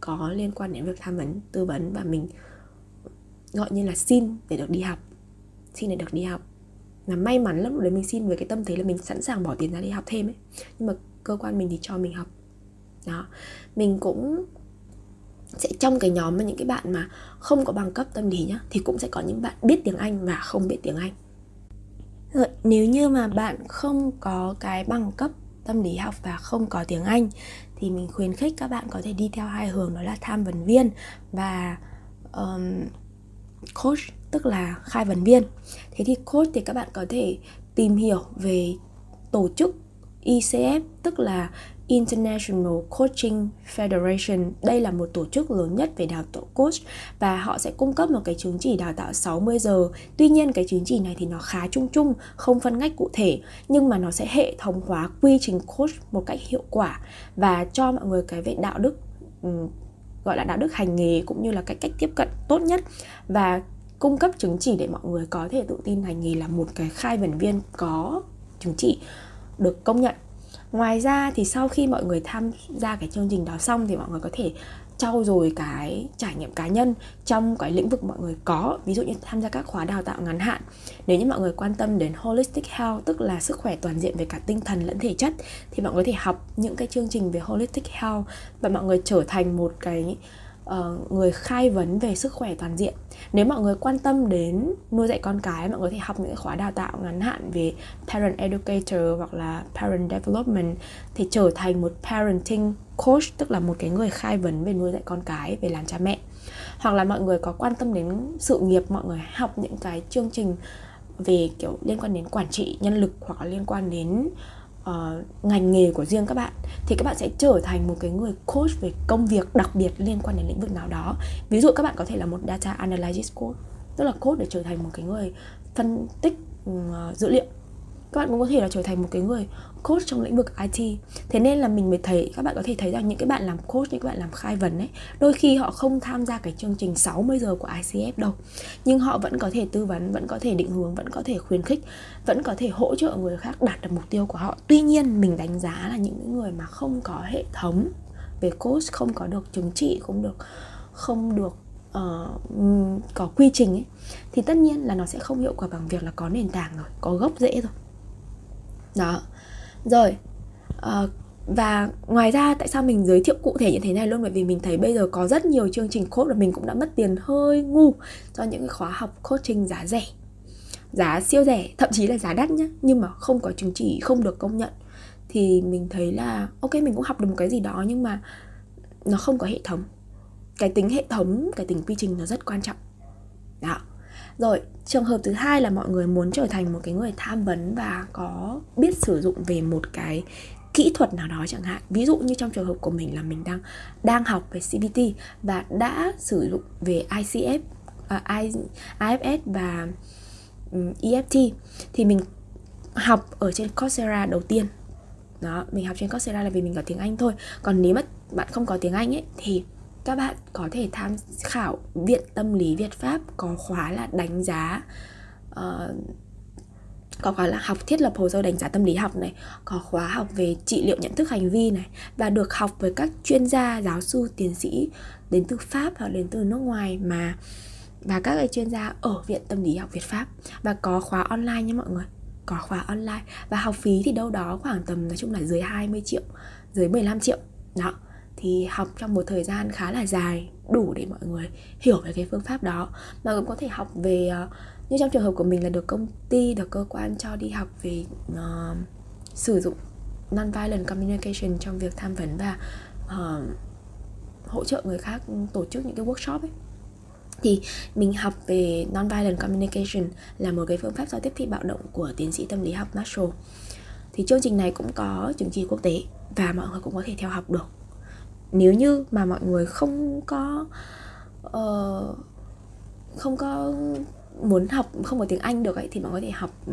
Speaker 1: có liên quan đến việc tham vấn, tư vấn và mình gọi như là xin để được đi học xin để được đi học. Là may mắn lắm đấy mình xin với cái tâm thế là mình sẵn sàng bỏ tiền ra đi học thêm ấy. Nhưng mà cơ quan mình thì cho mình học. Đó. Mình cũng sẽ trong cái nhóm mà những cái bạn mà không có bằng cấp tâm lý nhá thì cũng sẽ có những bạn biết tiếng Anh và không biết tiếng Anh. Rồi, nếu như mà bạn không có cái bằng cấp tâm lý học và không có tiếng Anh thì mình khuyến khích các bạn có thể đi theo hai hướng đó là tham vấn viên và um, coach tức là khai vấn viên. Thế thì coach thì các bạn có thể tìm hiểu về tổ chức ICF tức là International Coaching Federation. Đây là một tổ chức lớn nhất về đào tạo coach và họ sẽ cung cấp một cái chứng chỉ đào tạo 60 giờ. Tuy nhiên cái chứng chỉ này thì nó khá chung chung, không phân ngách cụ thể nhưng mà nó sẽ hệ thống hóa quy trình coach một cách hiệu quả và cho mọi người cái về đạo đức gọi là đạo đức hành nghề cũng như là cái cách tiếp cận tốt nhất. Và cung cấp chứng chỉ để mọi người có thể tự tin hành nghề là một cái khai vấn viên có chứng chỉ được công nhận. Ngoài ra thì sau khi mọi người tham gia cái chương trình đó xong thì mọi người có thể trau dồi cái trải nghiệm cá nhân trong cái lĩnh vực mọi người có, ví dụ như tham gia các khóa đào tạo ngắn hạn. Nếu như mọi người quan tâm đến holistic health, tức là sức khỏe toàn diện về cả tinh thần lẫn thể chất, thì mọi người có thể học những cái chương trình về holistic health và mọi người trở thành một cái uh, người khai vấn về sức khỏe toàn diện. Nếu mọi người quan tâm đến nuôi dạy con cái mọi người có thể học những khóa đào tạo ngắn hạn về parent educator hoặc là parent development thì trở thành một parenting coach tức là một cái người khai vấn về nuôi dạy con cái về làm cha mẹ. Hoặc là mọi người có quan tâm đến sự nghiệp mọi người học những cái chương trình về kiểu liên quan đến quản trị nhân lực hoặc là liên quan đến uh, ngành nghề của riêng các bạn thì các bạn sẽ trở thành một cái người coach về công việc đặc biệt liên quan đến lĩnh vực nào đó. Ví dụ các bạn có thể là một data analysis coach tức là coach để trở thành một cái người phân tích uh, dữ liệu. Các bạn cũng có thể là trở thành một cái người coach trong lĩnh vực IT thế nên là mình mới thấy các bạn có thể thấy rằng những cái bạn làm coach những các bạn làm khai vấn ấy đôi khi họ không tham gia cái chương trình 60 giờ của ICF đâu. Nhưng họ vẫn có thể tư vấn vẫn có thể định hướng vẫn có thể khuyến khích vẫn có thể hỗ trợ người khác đạt được mục tiêu của họ. Tuy nhiên mình đánh giá là những người mà không có hệ thống về coach không có được chứng chỉ không được không được uh, có quy trình ấy thì tất nhiên là nó sẽ không hiệu quả bằng việc là có nền tảng rồi có gốc rễ rồi. Đó rồi uh, và ngoài ra tại sao mình giới thiệu cụ thể như thế này luôn? Bởi vì mình thấy bây giờ có rất nhiều chương trình coach và mình cũng đã mất tiền hơi ngu cho những cái khóa học coaching giá rẻ giá siêu rẻ thậm chí là giá đắt nhá nhưng mà không có chứng chỉ không được công nhận. Thì mình thấy là ok mình cũng học được một cái gì đó nhưng mà nó không có hệ thống. Cái tính hệ thống cái tính quy trình nó rất quan trọng. Đó rồi trường hợp thứ hai là mọi người muốn trở thành một cái người tham vấn và có biết sử dụng về một cái kỹ thuật nào đó chẳng hạn. Ví dụ như trong trường hợp của mình là mình đang đang học về CBT và đã sử dụng về ICF uh, à, IFS và um, EFT thì mình học ở trên Coursera đầu tiên. Đó mình học trên Coursera là vì mình có tiếng Anh thôi. Còn nếu mà bạn không có tiếng Anh ấy thì các bạn có thể tham khảo viện tâm lý Việt Pháp có khóa là đánh giá uh, có khóa là học thiết lập hồ sơ đánh giá tâm lý học này có khóa học về trị liệu nhận thức hành vi này và được học với các chuyên gia giáo sư tiến sĩ đến từ pháp hoặc đến từ nước ngoài mà và các cái chuyên gia ở viện tâm lý học Việt Pháp. Và có khóa online nha mọi người có khóa online. Và học phí thì đâu đó khoảng tầm nói chung là dưới 20 triệu dưới 15 triệu đó thì học trong một thời gian khá là dài đủ để mọi người hiểu về cái phương pháp đó. Mà cũng có thể học về ờ, như trong trường hợp của mình là được công ty được cơ quan cho đi học về uh, sử dụng non-violent communication trong việc tham vấn và uh, hỗ trợ người khác tổ chức những cái workshop ấy. Thì mình học về non-violent communication là một cái phương pháp giao tiếp phi bạo động của tiến sĩ tâm lý học Marshall. Thì chương trình này cũng có chứng chỉ quốc tế và mọi người cũng có thể theo học được nếu như mà mọi người không có uh, không có muốn học không có tiếng Anh được ấy thì mọi người có thể học ừ,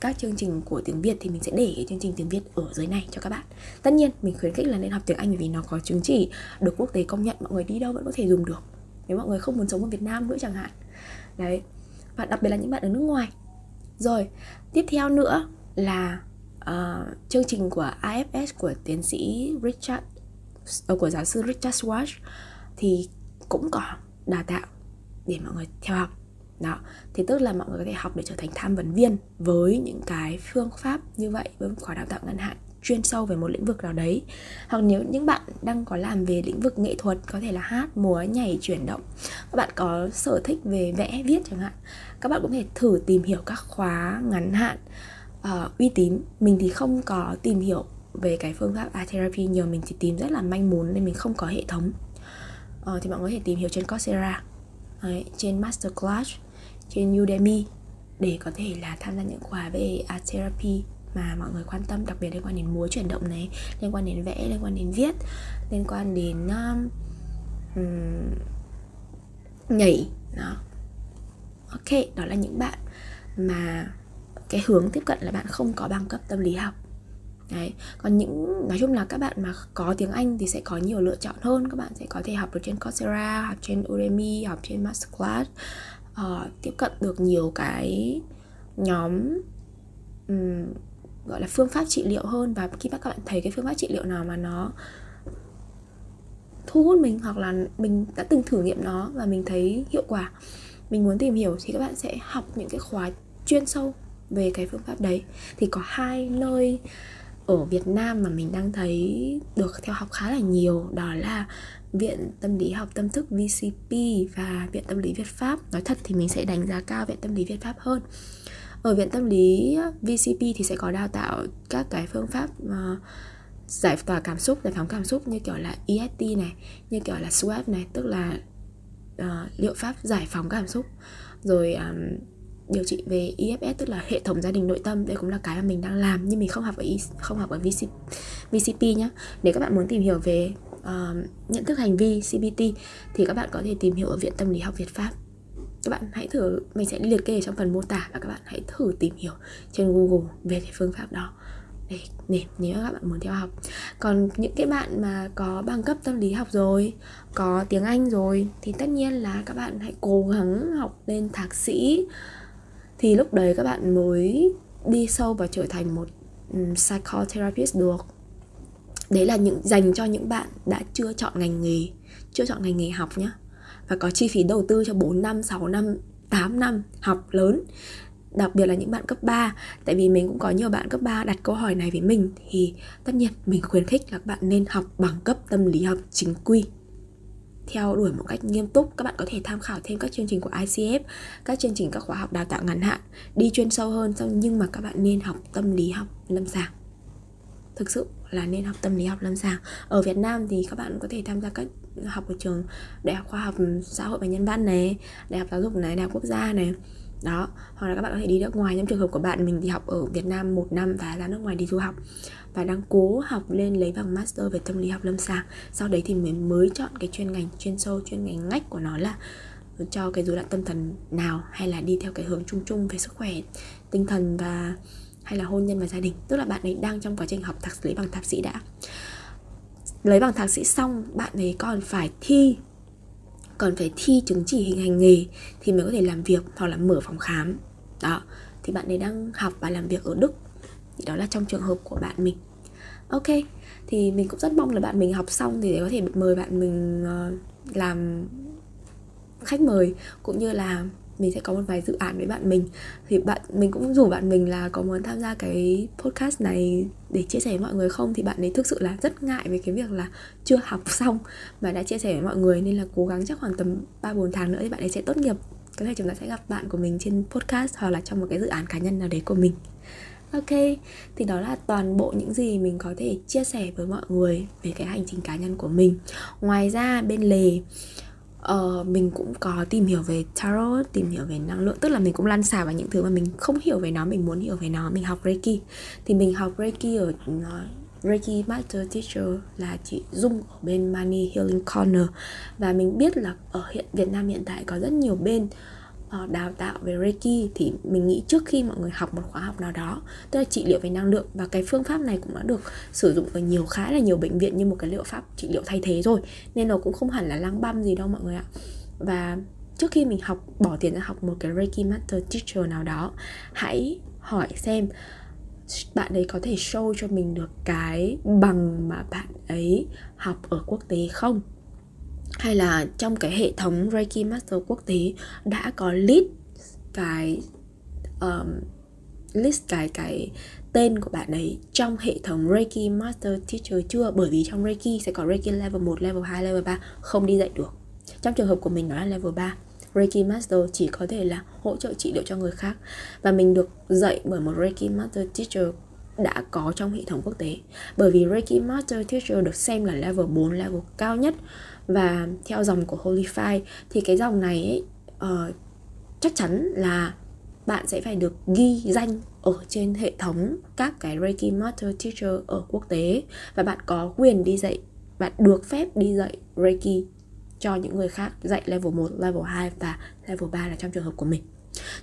Speaker 1: các chương trình của tiếng Việt thì mình sẽ để cái chương trình tiếng Việt ở dưới này cho các bạn. Tất nhiên mình khuyến khích là nên học tiếng Anh vì nó có chứng chỉ được quốc tế công nhận mọi người đi đâu vẫn có thể dùng được. Nếu mọi người không muốn sống ở Việt Nam nữa chẳng hạn. Đấy. Và đặc biệt là những bạn ở nước ngoài. Rồi, tiếp theo nữa là uh, chương trình của IFS của tiến sĩ Richard Ờ, của giáo sư Richard Schwartz thì cũng có đào tạo để mọi người theo học. Đó. Thì tức là mọi người có thể học để trở thành tham vấn viên với những cái phương pháp như vậy với một khóa đào tạo ngắn hạn chuyên sâu về một lĩnh vực nào đấy. Hoặc nếu những bạn đang có làm về lĩnh vực nghệ thuật có thể là hát múa nhảy chuyển động các bạn có sở thích về vẽ viết chẳng hạn các bạn cũng có thể thử tìm hiểu các khóa ngắn hạn uh, uy tín. Mình thì không có tìm hiểu về cái phương pháp art therapy nhiều mình chỉ tìm rất là manh mún nên mình không có hệ thống. Ờ, thì mọi người có thể tìm hiểu trên Coursera Đấy, trên masterclass trên Udemy để có thể là tham gia những khóa về art therapy mà mọi người quan tâm đặc biệt liên quan đến múa chuyển động này liên quan đến vẽ liên quan đến viết liên quan đến um, um, nhảy đó. Ok đó là những bạn mà cái hướng tiếp cận là bạn không có bằng cấp tâm lý học. Đấy, còn những nói chung là các bạn mà có tiếng Anh thì sẽ có nhiều lựa chọn hơn. Các bạn sẽ có thể học được trên Coursera, học trên Udemy, học trên Masterclass. Uh, tiếp cận được nhiều cái nhóm um, gọi là phương pháp trị liệu hơn. Và khi các bạn thấy cái phương pháp trị liệu nào mà nó thu hút mình hoặc là mình đã từng thử nghiệm nó và mình thấy hiệu quả mình muốn tìm hiểu thì các bạn sẽ học những cái khóa chuyên sâu về cái phương pháp đấy. Thì có hai nơi ở Việt Nam mà mình đang thấy được theo học khá là nhiều đó là Viện Tâm lý học tâm thức VCP và Viện Tâm lý Việt Pháp. Nói thật thì mình sẽ đánh giá cao Viện Tâm lý Việt Pháp hơn. Ở Viện Tâm lý VCP thì sẽ có đào tạo các cái phương pháp uh, giải tỏa cảm xúc, giải phóng cảm xúc như kiểu là EFT này, như kiểu là SWAP này, tức là uh, liệu pháp giải phóng cảm xúc. Rồi um, điều trị về EFS tức là hệ thống gia đình nội tâm đây cũng là cái mà mình đang làm nhưng mình không học ở e, không học ở VC, VCP nhé để các bạn muốn tìm hiểu về uh, nhận thức hành vi CBT thì các bạn có thể tìm hiểu ở viện tâm lý học Việt Pháp. Các bạn hãy thử mình sẽ liệt kê trong phần mô tả và các bạn hãy thử tìm hiểu trên Google về cái phương pháp đó. Để, để nếu các bạn muốn theo học. Còn những cái bạn mà có bằng cấp tâm lý học rồi có tiếng Anh rồi thì tất nhiên là các bạn hãy cố gắng học lên thạc sĩ thì lúc đấy các bạn mới đi sâu và trở thành một um, psychotherapist được đấy là những dành cho những bạn đã chưa chọn ngành nghề chưa chọn ngành nghề học nhá. Và có chi phí đầu tư cho 4 năm, 6 năm, 8 năm học lớn. Đặc biệt là những bạn cấp 3 tại vì mình cũng có nhiều bạn cấp 3 đặt câu hỏi này với mình. Thì tất nhiên mình khuyến khích là các bạn nên học bằng cấp tâm lý học chính quy theo đuổi một cách nghiêm túc, các bạn có thể tham khảo thêm các chương trình của ICF các chương trình các khóa học đào tạo ngắn hạn, đi chuyên sâu hơn xong nhưng mà các bạn nên học tâm lý học lâm sàng. Thực sự là nên học tâm lý học lâm sàng. Ở Việt Nam thì các bạn có thể tham gia các học ở trường đại học khoa học xã hội và nhân văn này, đại học giáo dục này, đại học quốc gia này đó, hoặc là các bạn có thể đi nước ngoài. Trong trường hợp của bạn, mình thì học ở Việt Nam một năm và ra nước ngoài đi du học. Và đang cố học lên lấy bằng master về tâm lý học lâm sàng. Sau đấy thì mình mới chọn cái chuyên ngành, chuyên sâu, chuyên ngành ngách của nó là cho cái rối loạn tâm thần nào, hay là đi theo cái hướng chung chung về sức khỏe, tinh thần và, hay là hôn nhân và gia đình. Tức là bạn ấy đang trong quá trình học thạc, lấy bằng thạc sĩ đã. Lấy bằng thạc sĩ xong, bạn ấy còn phải thi còn phải thi chứng chỉ hình hành nghề thì mới có thể làm việc hoặc là mở phòng khám. Đó, thì bạn ấy đang học và làm việc ở đức. Thì đó là trong trường hợp của bạn mình. Ok, thì mình cũng rất mong là bạn mình học xong thì để có thể mời bạn mình ờ, làm khách mời, cũng như là mình sẽ có một vài dự án với bạn mình. Thì bạn mình cũng rủ bạn mình là có muốn tham gia cái podcast này để chia sẻ với mọi người không? Thì bạn ấy thực sự là rất ngại về cái việc là chưa học xong mà đã chia sẻ với mọi người nên là cố gắng chắc khoảng tầm 3 4 tháng nữa thì bạn ấy sẽ tốt nghiệp. Có thể chúng ta sẽ gặp bạn của mình trên podcast hoặc là trong một cái dự án cá nhân nào đấy của mình. Ok, thì đó là toàn bộ những gì mình có thể chia sẻ với mọi người về cái hành trình cá nhân của mình. Ngoài ra bên lề uh, mình cũng có tìm hiểu về tarot tìm hiểu về năng lượng. Tức là mình cũng lăn xả vào những thứ mà mình không hiểu về nó mình muốn hiểu về nó. Mình học reiki. Thì mình học reiki ở uh, Reiki Master Teacher là chị Dung ở bên Money Healing Corner. Và mình biết là ở hiện Việt Nam hiện tại có rất nhiều bên Ờ, đào tạo về Reiki thì mình nghĩ trước khi mọi người học một khóa học nào đó, tức là trị liệu về năng lượng, và cái phương pháp này cũng đã được sử dụng ở nhiều khá là nhiều bệnh viện như một cái liệu pháp trị liệu thay thế rồi, nên nó cũng không hẳn là lăng băm gì đâu mọi người ạ. Và trước khi mình học, bỏ tiền ra học một cái Reiki Master Teacher nào đó, hãy hỏi xem bạn ấy có thể show cho mình được cái bằng mà bạn ấy học ở quốc tế không? Hay là trong cái hệ thống Reiki Master quốc tế đã có list cái um, list cái cái tên của bạn ấy trong hệ thống Reiki Master Teacher chưa bởi vì trong Reiki sẽ có Reiki level 1, level 2, level 3 không đi dạy được. Trong trường hợp của mình nó là level 3. Reiki Master chỉ có thể là hỗ trợ trị liệu cho người khác và mình được dạy bởi một Reiki Master Teacher đã có trong hệ thống quốc tế bởi vì Reiki Master Teacher được xem là level 4 level cao nhất và theo dòng của Holyfy thì cái dòng này ấy, uh, chắc chắn là bạn sẽ phải được ghi danh ở trên hệ thống các cái Reiki Master Teacher ở quốc tế. Và bạn có quyền đi dạy bạn được phép đi dạy Reiki cho những người khác dạy level 1, level 2 và level 3 là trong trường hợp của mình.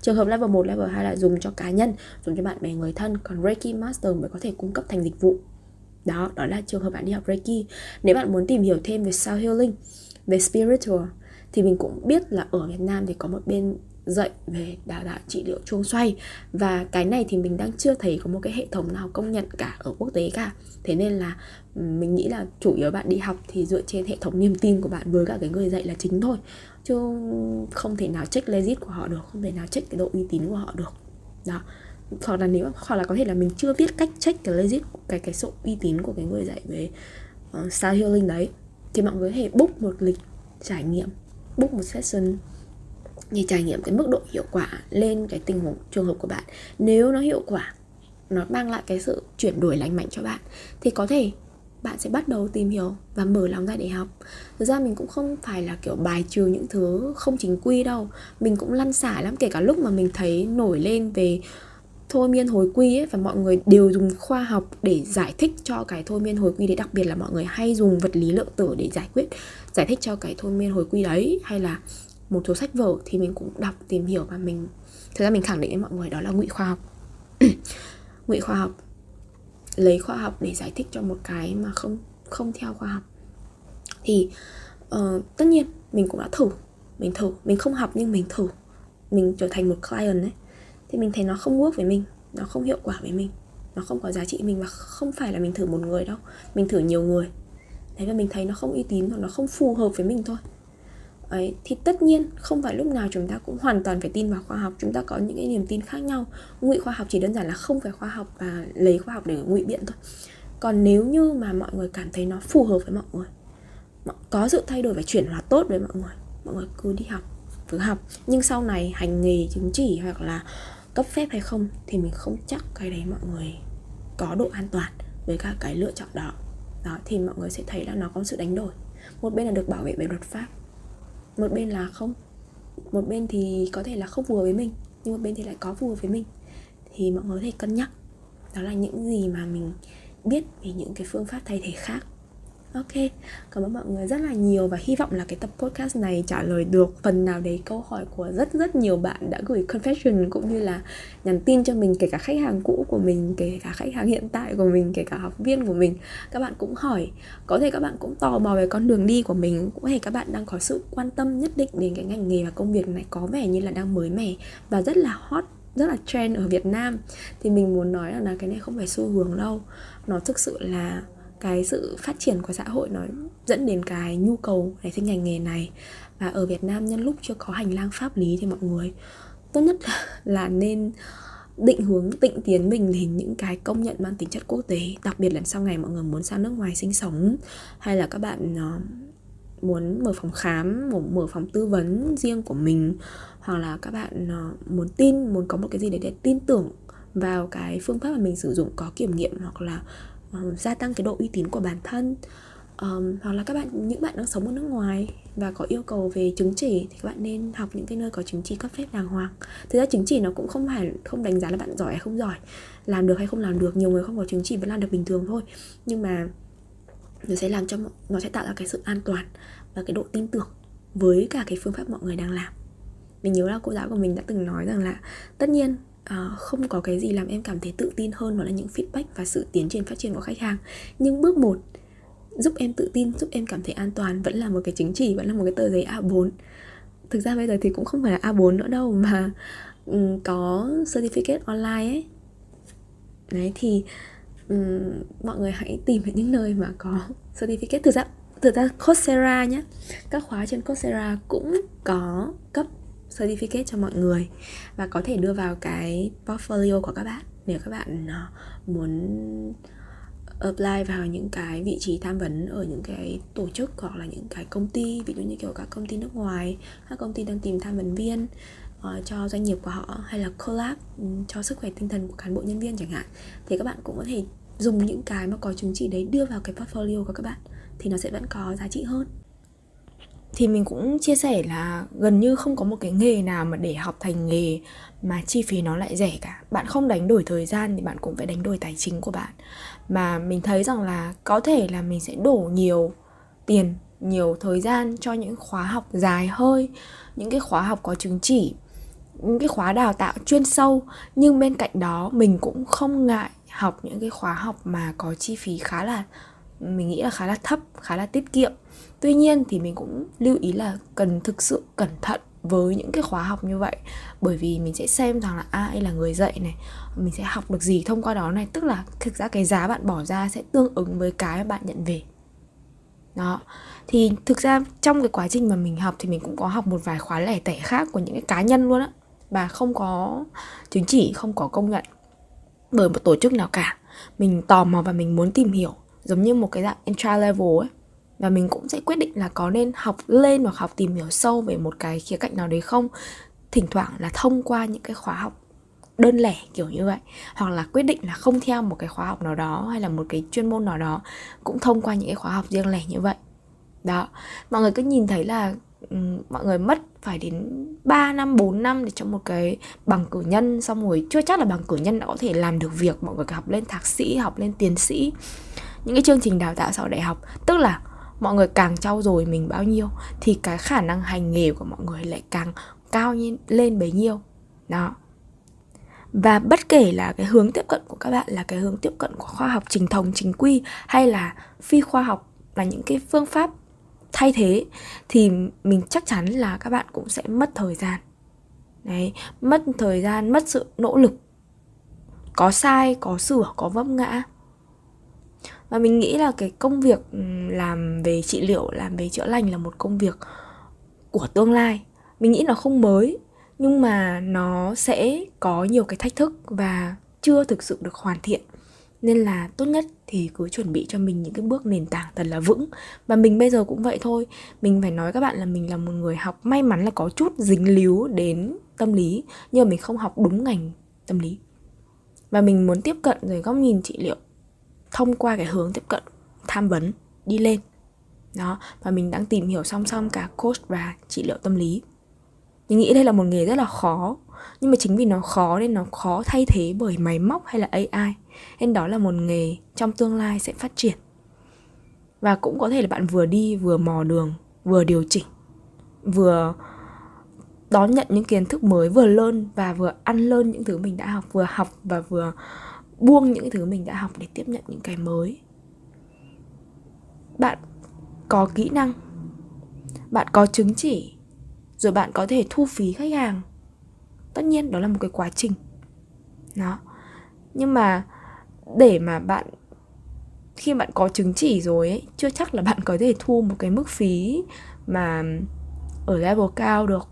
Speaker 1: Trường hợp level 1, level 2 là dùng cho cá nhân dùng cho bạn bè người thân. Còn Reiki Master mới có thể cung cấp thành dịch vụ đó đó là trường hợp bạn đi học Reiki. Nếu bạn muốn tìm hiểu thêm về sound healing, về spiritual, thì mình cũng biết là ở Việt Nam thì có một bên dạy về đào tạo trị liệu chuông xoay. Và cái này thì mình đang chưa thấy có một cái hệ thống nào công nhận cả ở quốc tế cả. Thế nên là mình nghĩ là chủ yếu bạn đi học thì dựa trên hệ thống niềm tin của bạn với cả cái người dạy là chính thôi. Chứ không thể nào check legit của họ được, không thể nào check cái độ uy tín của họ được. Đó hoặc là nếu hoặc là có thể là mình chưa biết cách check cái legit cái cái sự uy tín của cái người dạy về ờ, uh, style healing đấy thì mọi người có thể book một lịch trải nghiệm book một session để trải nghiệm cái mức độ hiệu quả lên cái tình huống trường hợp của bạn. Nếu nó hiệu quả nó mang lại cái sự chuyển đổi lành mạnh cho bạn thì có thể bạn sẽ bắt đầu tìm hiểu và mở lòng ra để học. Thực ra mình cũng không phải là kiểu bài trừ những thứ không chính quy đâu mình cũng lăn xả lắm kể cả lúc mà mình thấy nổi lên về thôi miên hồi quy ấy và mọi người đều dùng khoa học để giải thích cho cái thôi miên hồi quy đấy. Đặc biệt là mọi người hay dùng vật lý lượng tử để giải quyết giải thích cho cái thôi miên hồi quy đấy. Hay là một số sách vở thì mình cũng đọc tìm hiểu và mình thực ra mình khẳng định với mọi người đó là ngụy khoa học. Ngụy khoa học lấy khoa học để giải thích cho một cái mà không không theo khoa học. Thì uh, tất nhiên mình cũng đã thử mình thử mình không học nhưng mình thử. Mình trở thành một client ấy thì mình thấy nó không work với mình, nó không hiệu quả với mình, nó không có giá trị mình và không phải là mình thử một người đâu, mình thử nhiều người. Đấy và mình thấy nó không uy tín hoặc nó không phù hợp với mình thôi. Ấy, thì tất nhiên không phải lúc nào chúng ta cũng hoàn toàn phải tin vào khoa học, chúng ta có những cái niềm tin khác nhau. Ngụy khoa học chỉ đơn giản là không phải khoa học và lấy khoa học để ngụy biện thôi. Còn nếu như mà mọi người cảm thấy nó phù hợp với mọi người có sự thay đổi và chuyển hóa tốt với mọi người mọi người cứ đi học cứ học. Nhưng sau này hành nghề chứng chỉ hoặc là cấp phép hay không thì mình không chắc cái đấy mọi người có độ an toàn với cả cái lựa chọn đó. Đó, thì mọi người sẽ thấy là nó có sự đánh đổi. Một bên là được bảo vệ bởi luật pháp, một bên là không. Một bên thì có thể là không phù hợp với mình, nhưng một bên thì lại có phù hợp với mình. Thì mọi người có thể cân nhắc, đó là những gì mà mình biết về những cái phương pháp thay thế khác. Ok, cảm ơn mọi người rất là nhiều và hy vọng là cái tập podcast này trả lời được phần nào đấy câu hỏi của rất rất nhiều bạn đã gửi confession cũng như là nhắn tin cho mình kể cả khách hàng cũ của mình, kể cả khách hàng hiện tại của mình, kể cả học viên của mình. Các bạn cũng hỏi, có thể các bạn cũng tò mò về con đường đi của mình, cũng thể các bạn đang có sự quan tâm nhất định đến cái ngành nghề và công việc này có vẻ như là đang mới mẻ và rất là hot rất là trend ở Việt Nam thì mình muốn nói là cái này không phải xu hướng đâu nó thực sự là cái sự phát triển của xã hội nó dẫn đến cái nhu cầu nảy sinh ngành nghề này. Và ở Việt Nam nhân lúc chưa có hành lang pháp lý thì mọi người tốt nhất là nên định hướng định tiến mình đến những cái công nhận mang tính chất quốc tế đặc biệt là sau này mọi người muốn sang nước ngoài sinh sống hay là các bạn ờ, muốn mở phòng khám mở, mở phòng tư vấn riêng của mình hoặc là các bạn ờ, muốn tin muốn có một cái gì để, để tin tưởng vào cái phương pháp mà mình sử dụng có kiểm nghiệm hoặc là um, gia tăng cái độ uy tín của bản thân. Um, hoặc là các bạn những bạn đang sống ở nước ngoài và có yêu cầu về chứng chỉ thì các bạn nên học những cái nơi có chứng chỉ cấp phép đàng hoàng. Thực ra chứng chỉ nó cũng không phải không đánh giá là bạn giỏi hay không giỏi làm được hay không làm được nhiều người không có chứng chỉ vẫn làm được bình thường thôi. Nhưng mà nó sẽ làm cho nó sẽ tạo ra cái sự an toàn và cái độ tin tưởng với cả cái phương pháp mọi người đang làm. Mình nhớ là cô giáo của mình đã từng nói rằng là tất nhiên uh, không có cái gì làm em cảm thấy tự tin hơn đó là những feedback và sự tiến triển phát triển của khách hàng. Nhưng bước một giúp em tự tin giúp em cảm thấy an toàn vẫn là một cái chứng chỉ vẫn là một cái tờ giấy A4 thực ra bây giờ thì cũng không phải là A4 nữa đâu mà um, có certificate online ấy. Đấy thì um, mọi người hãy tìm những nơi mà có certificate. Thực ra thực ra Coursera nhé các khóa trên Coursera cũng có cấp certificate cho mọi người và có thể đưa vào cái portfolio của các bạn nếu các bạn ờ, muốn apply vào những cái vị trí tham vấn ở những cái tổ chức hoặc là những cái công ty ví dụ như kiểu các công ty nước ngoài các công ty đang tìm tham vấn viên uh, cho doanh nghiệp của họ hay là collab um, cho sức khỏe tinh thần của cán bộ nhân viên chẳng hạn thì các bạn cũng có thể dùng những cái mà có chứng chỉ đấy đưa vào cái portfolio của các bạn thì nó sẽ vẫn có giá trị hơn
Speaker 2: thì mình cũng chia sẻ là gần như không có một cái nghề nào mà để học thành nghề mà chi phí nó lại rẻ cả. Bạn không đánh đổi thời gian thì bạn cũng phải đánh đổi tài chính của bạn. Mà mình thấy rằng là có thể là mình sẽ đổ nhiều tiền, nhiều thời gian cho những khóa học dài hơi, những cái khóa học có chứng chỉ, những cái khóa đào tạo chuyên sâu. Nhưng bên cạnh đó, mình cũng không ngại học những cái khóa học mà có chi phí khá là, mình nghĩ là khá là thấp, khá là tiết kiệm tuy nhiên thì mình cũng lưu ý là cần thực sự cẩn thận với những cái khóa học như vậy. Bởi vì mình sẽ xem rằng là à, ai là người dạy này, mình sẽ học được gì thông qua đó này. Tức là thực ra cái giá bạn bỏ ra sẽ tương ứng với cái bạn nhận về. Đó. Thì thực ra trong cái quá trình mà mình học thì mình cũng có học một vài khóa lẻ tẻ khác của những cái cá nhân luôn á. Và không có chứng chỉ, không có công nhận bởi một tổ chức nào cả. Mình tò mò và mình muốn tìm hiểu, giống như một cái dạng entry level ấy và mình cũng sẽ quyết định là có nên học lên hoặc học tìm hiểu sâu về một cái khía cạnh nào đấy không. Thỉnh thoảng là thông qua những cái khóa học đơn lẻ kiểu như vậy. Hoặc là quyết định là không theo một cái khóa học nào đó hay là một cái chuyên môn nào đó. Cũng thông qua những cái khóa học riêng lẻ như vậy. Đó. Mọi người cứ nhìn thấy là ừ, mọi người mất phải đến 3 năm 4 năm để cho một cái bằng cử nhân. Xong rồi chưa chắc là bằng cử nhân đã có thể làm được việc. Mọi người học lên thạc sĩ, học lên tiến sĩ. Những cái chương trình đào tạo sau đại học. Tức là mọi người càng trau dồi mình bao nhiêu, thì cái khả năng hành nghề của mọi người lại càng cao lên bấy nhiêu. Đó. Và bất kể là cái hướng tiếp cận của các bạn là cái hướng tiếp cận của khoa học trình thống, chính quy hay là phi khoa học là những cái phương pháp thay thế, thì mình chắc chắn là các bạn cũng sẽ mất thời gian. Đấy, mất thời gian, mất sự nỗ lực. Có sai, có sửa, có vấp ngã và mình nghĩ là cái công việc ừ, làm về trị liệu, làm về chữa lành là một công việc của tương lai. Mình nghĩ nó không mới, nhưng mà nó sẽ có nhiều cái thách thức và chưa thực sự được hoàn thiện. Nên là tốt nhất thì cứ chuẩn bị cho mình những cái bước nền tảng thật là vững. Và mình bây giờ cũng vậy thôi. Mình phải nói các bạn là mình là một người học may mắn là có chút dính líu đến tâm lý, nhưng mà mình không học đúng ngành tâm lý. Và mình muốn tiếp cận rồi góc nhìn trị liệu thông qua cái hướng tiếp cận, tham vấn, đi lên. Đó, và mình đang tìm hiểu song song cả coach và trị liệu tâm lý. Mình nghĩ đây là một nghề rất là khó, nhưng mà chính vì nó khó nên nó khó thay thế bởi máy móc hay là AI nên đó là một nghề trong tương lai sẽ phát triển. Và cũng có thể là bạn vừa đi, vừa mò đường, vừa điều chỉnh, vừa đón nhận những kiến thức mới, vừa lơn và vừa ăn lơn những thứ mình đã học, vừa học và vừa buông những thứ mình đã học để tiếp nhận những cái mới. Bạn có kỹ năng, bạn có chứng chỉ, rồi bạn có thể thu phí khách hàng. Tất nhiên đó là một cái quá trình. Đó. Nhưng mà để mà bạn, khi bạn có chứng chỉ rồi ấy, chưa chắc là bạn có thể thu một cái mức phí mà ở level cao được.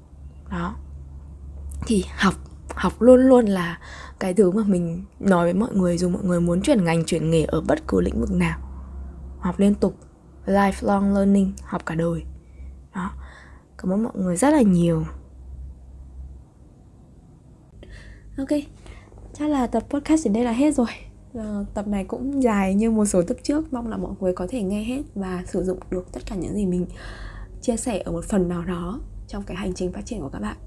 Speaker 2: Đó. Thì học học luôn luôn là cái thứ mà mình nói với mọi người dù mọi người muốn chuyển ngành, chuyển nghề ở bất cứ lĩnh vực nào. Học liên tục, lifelong learning, học cả đời. Đó, cảm ơn mọi người rất là nhiều.
Speaker 1: Ok, chắc là tập podcast đến đây là hết rồi. Ờ, tập này cũng dài như một số tập trước, mong là mọi người có thể nghe hết và sử dụng được tất cả những gì mình chia sẻ ở một phần nào đó trong cái hành trình phát triển của các bạn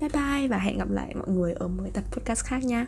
Speaker 1: bye bye và hẹn gặp lại mọi người ở một tập podcast khác nha.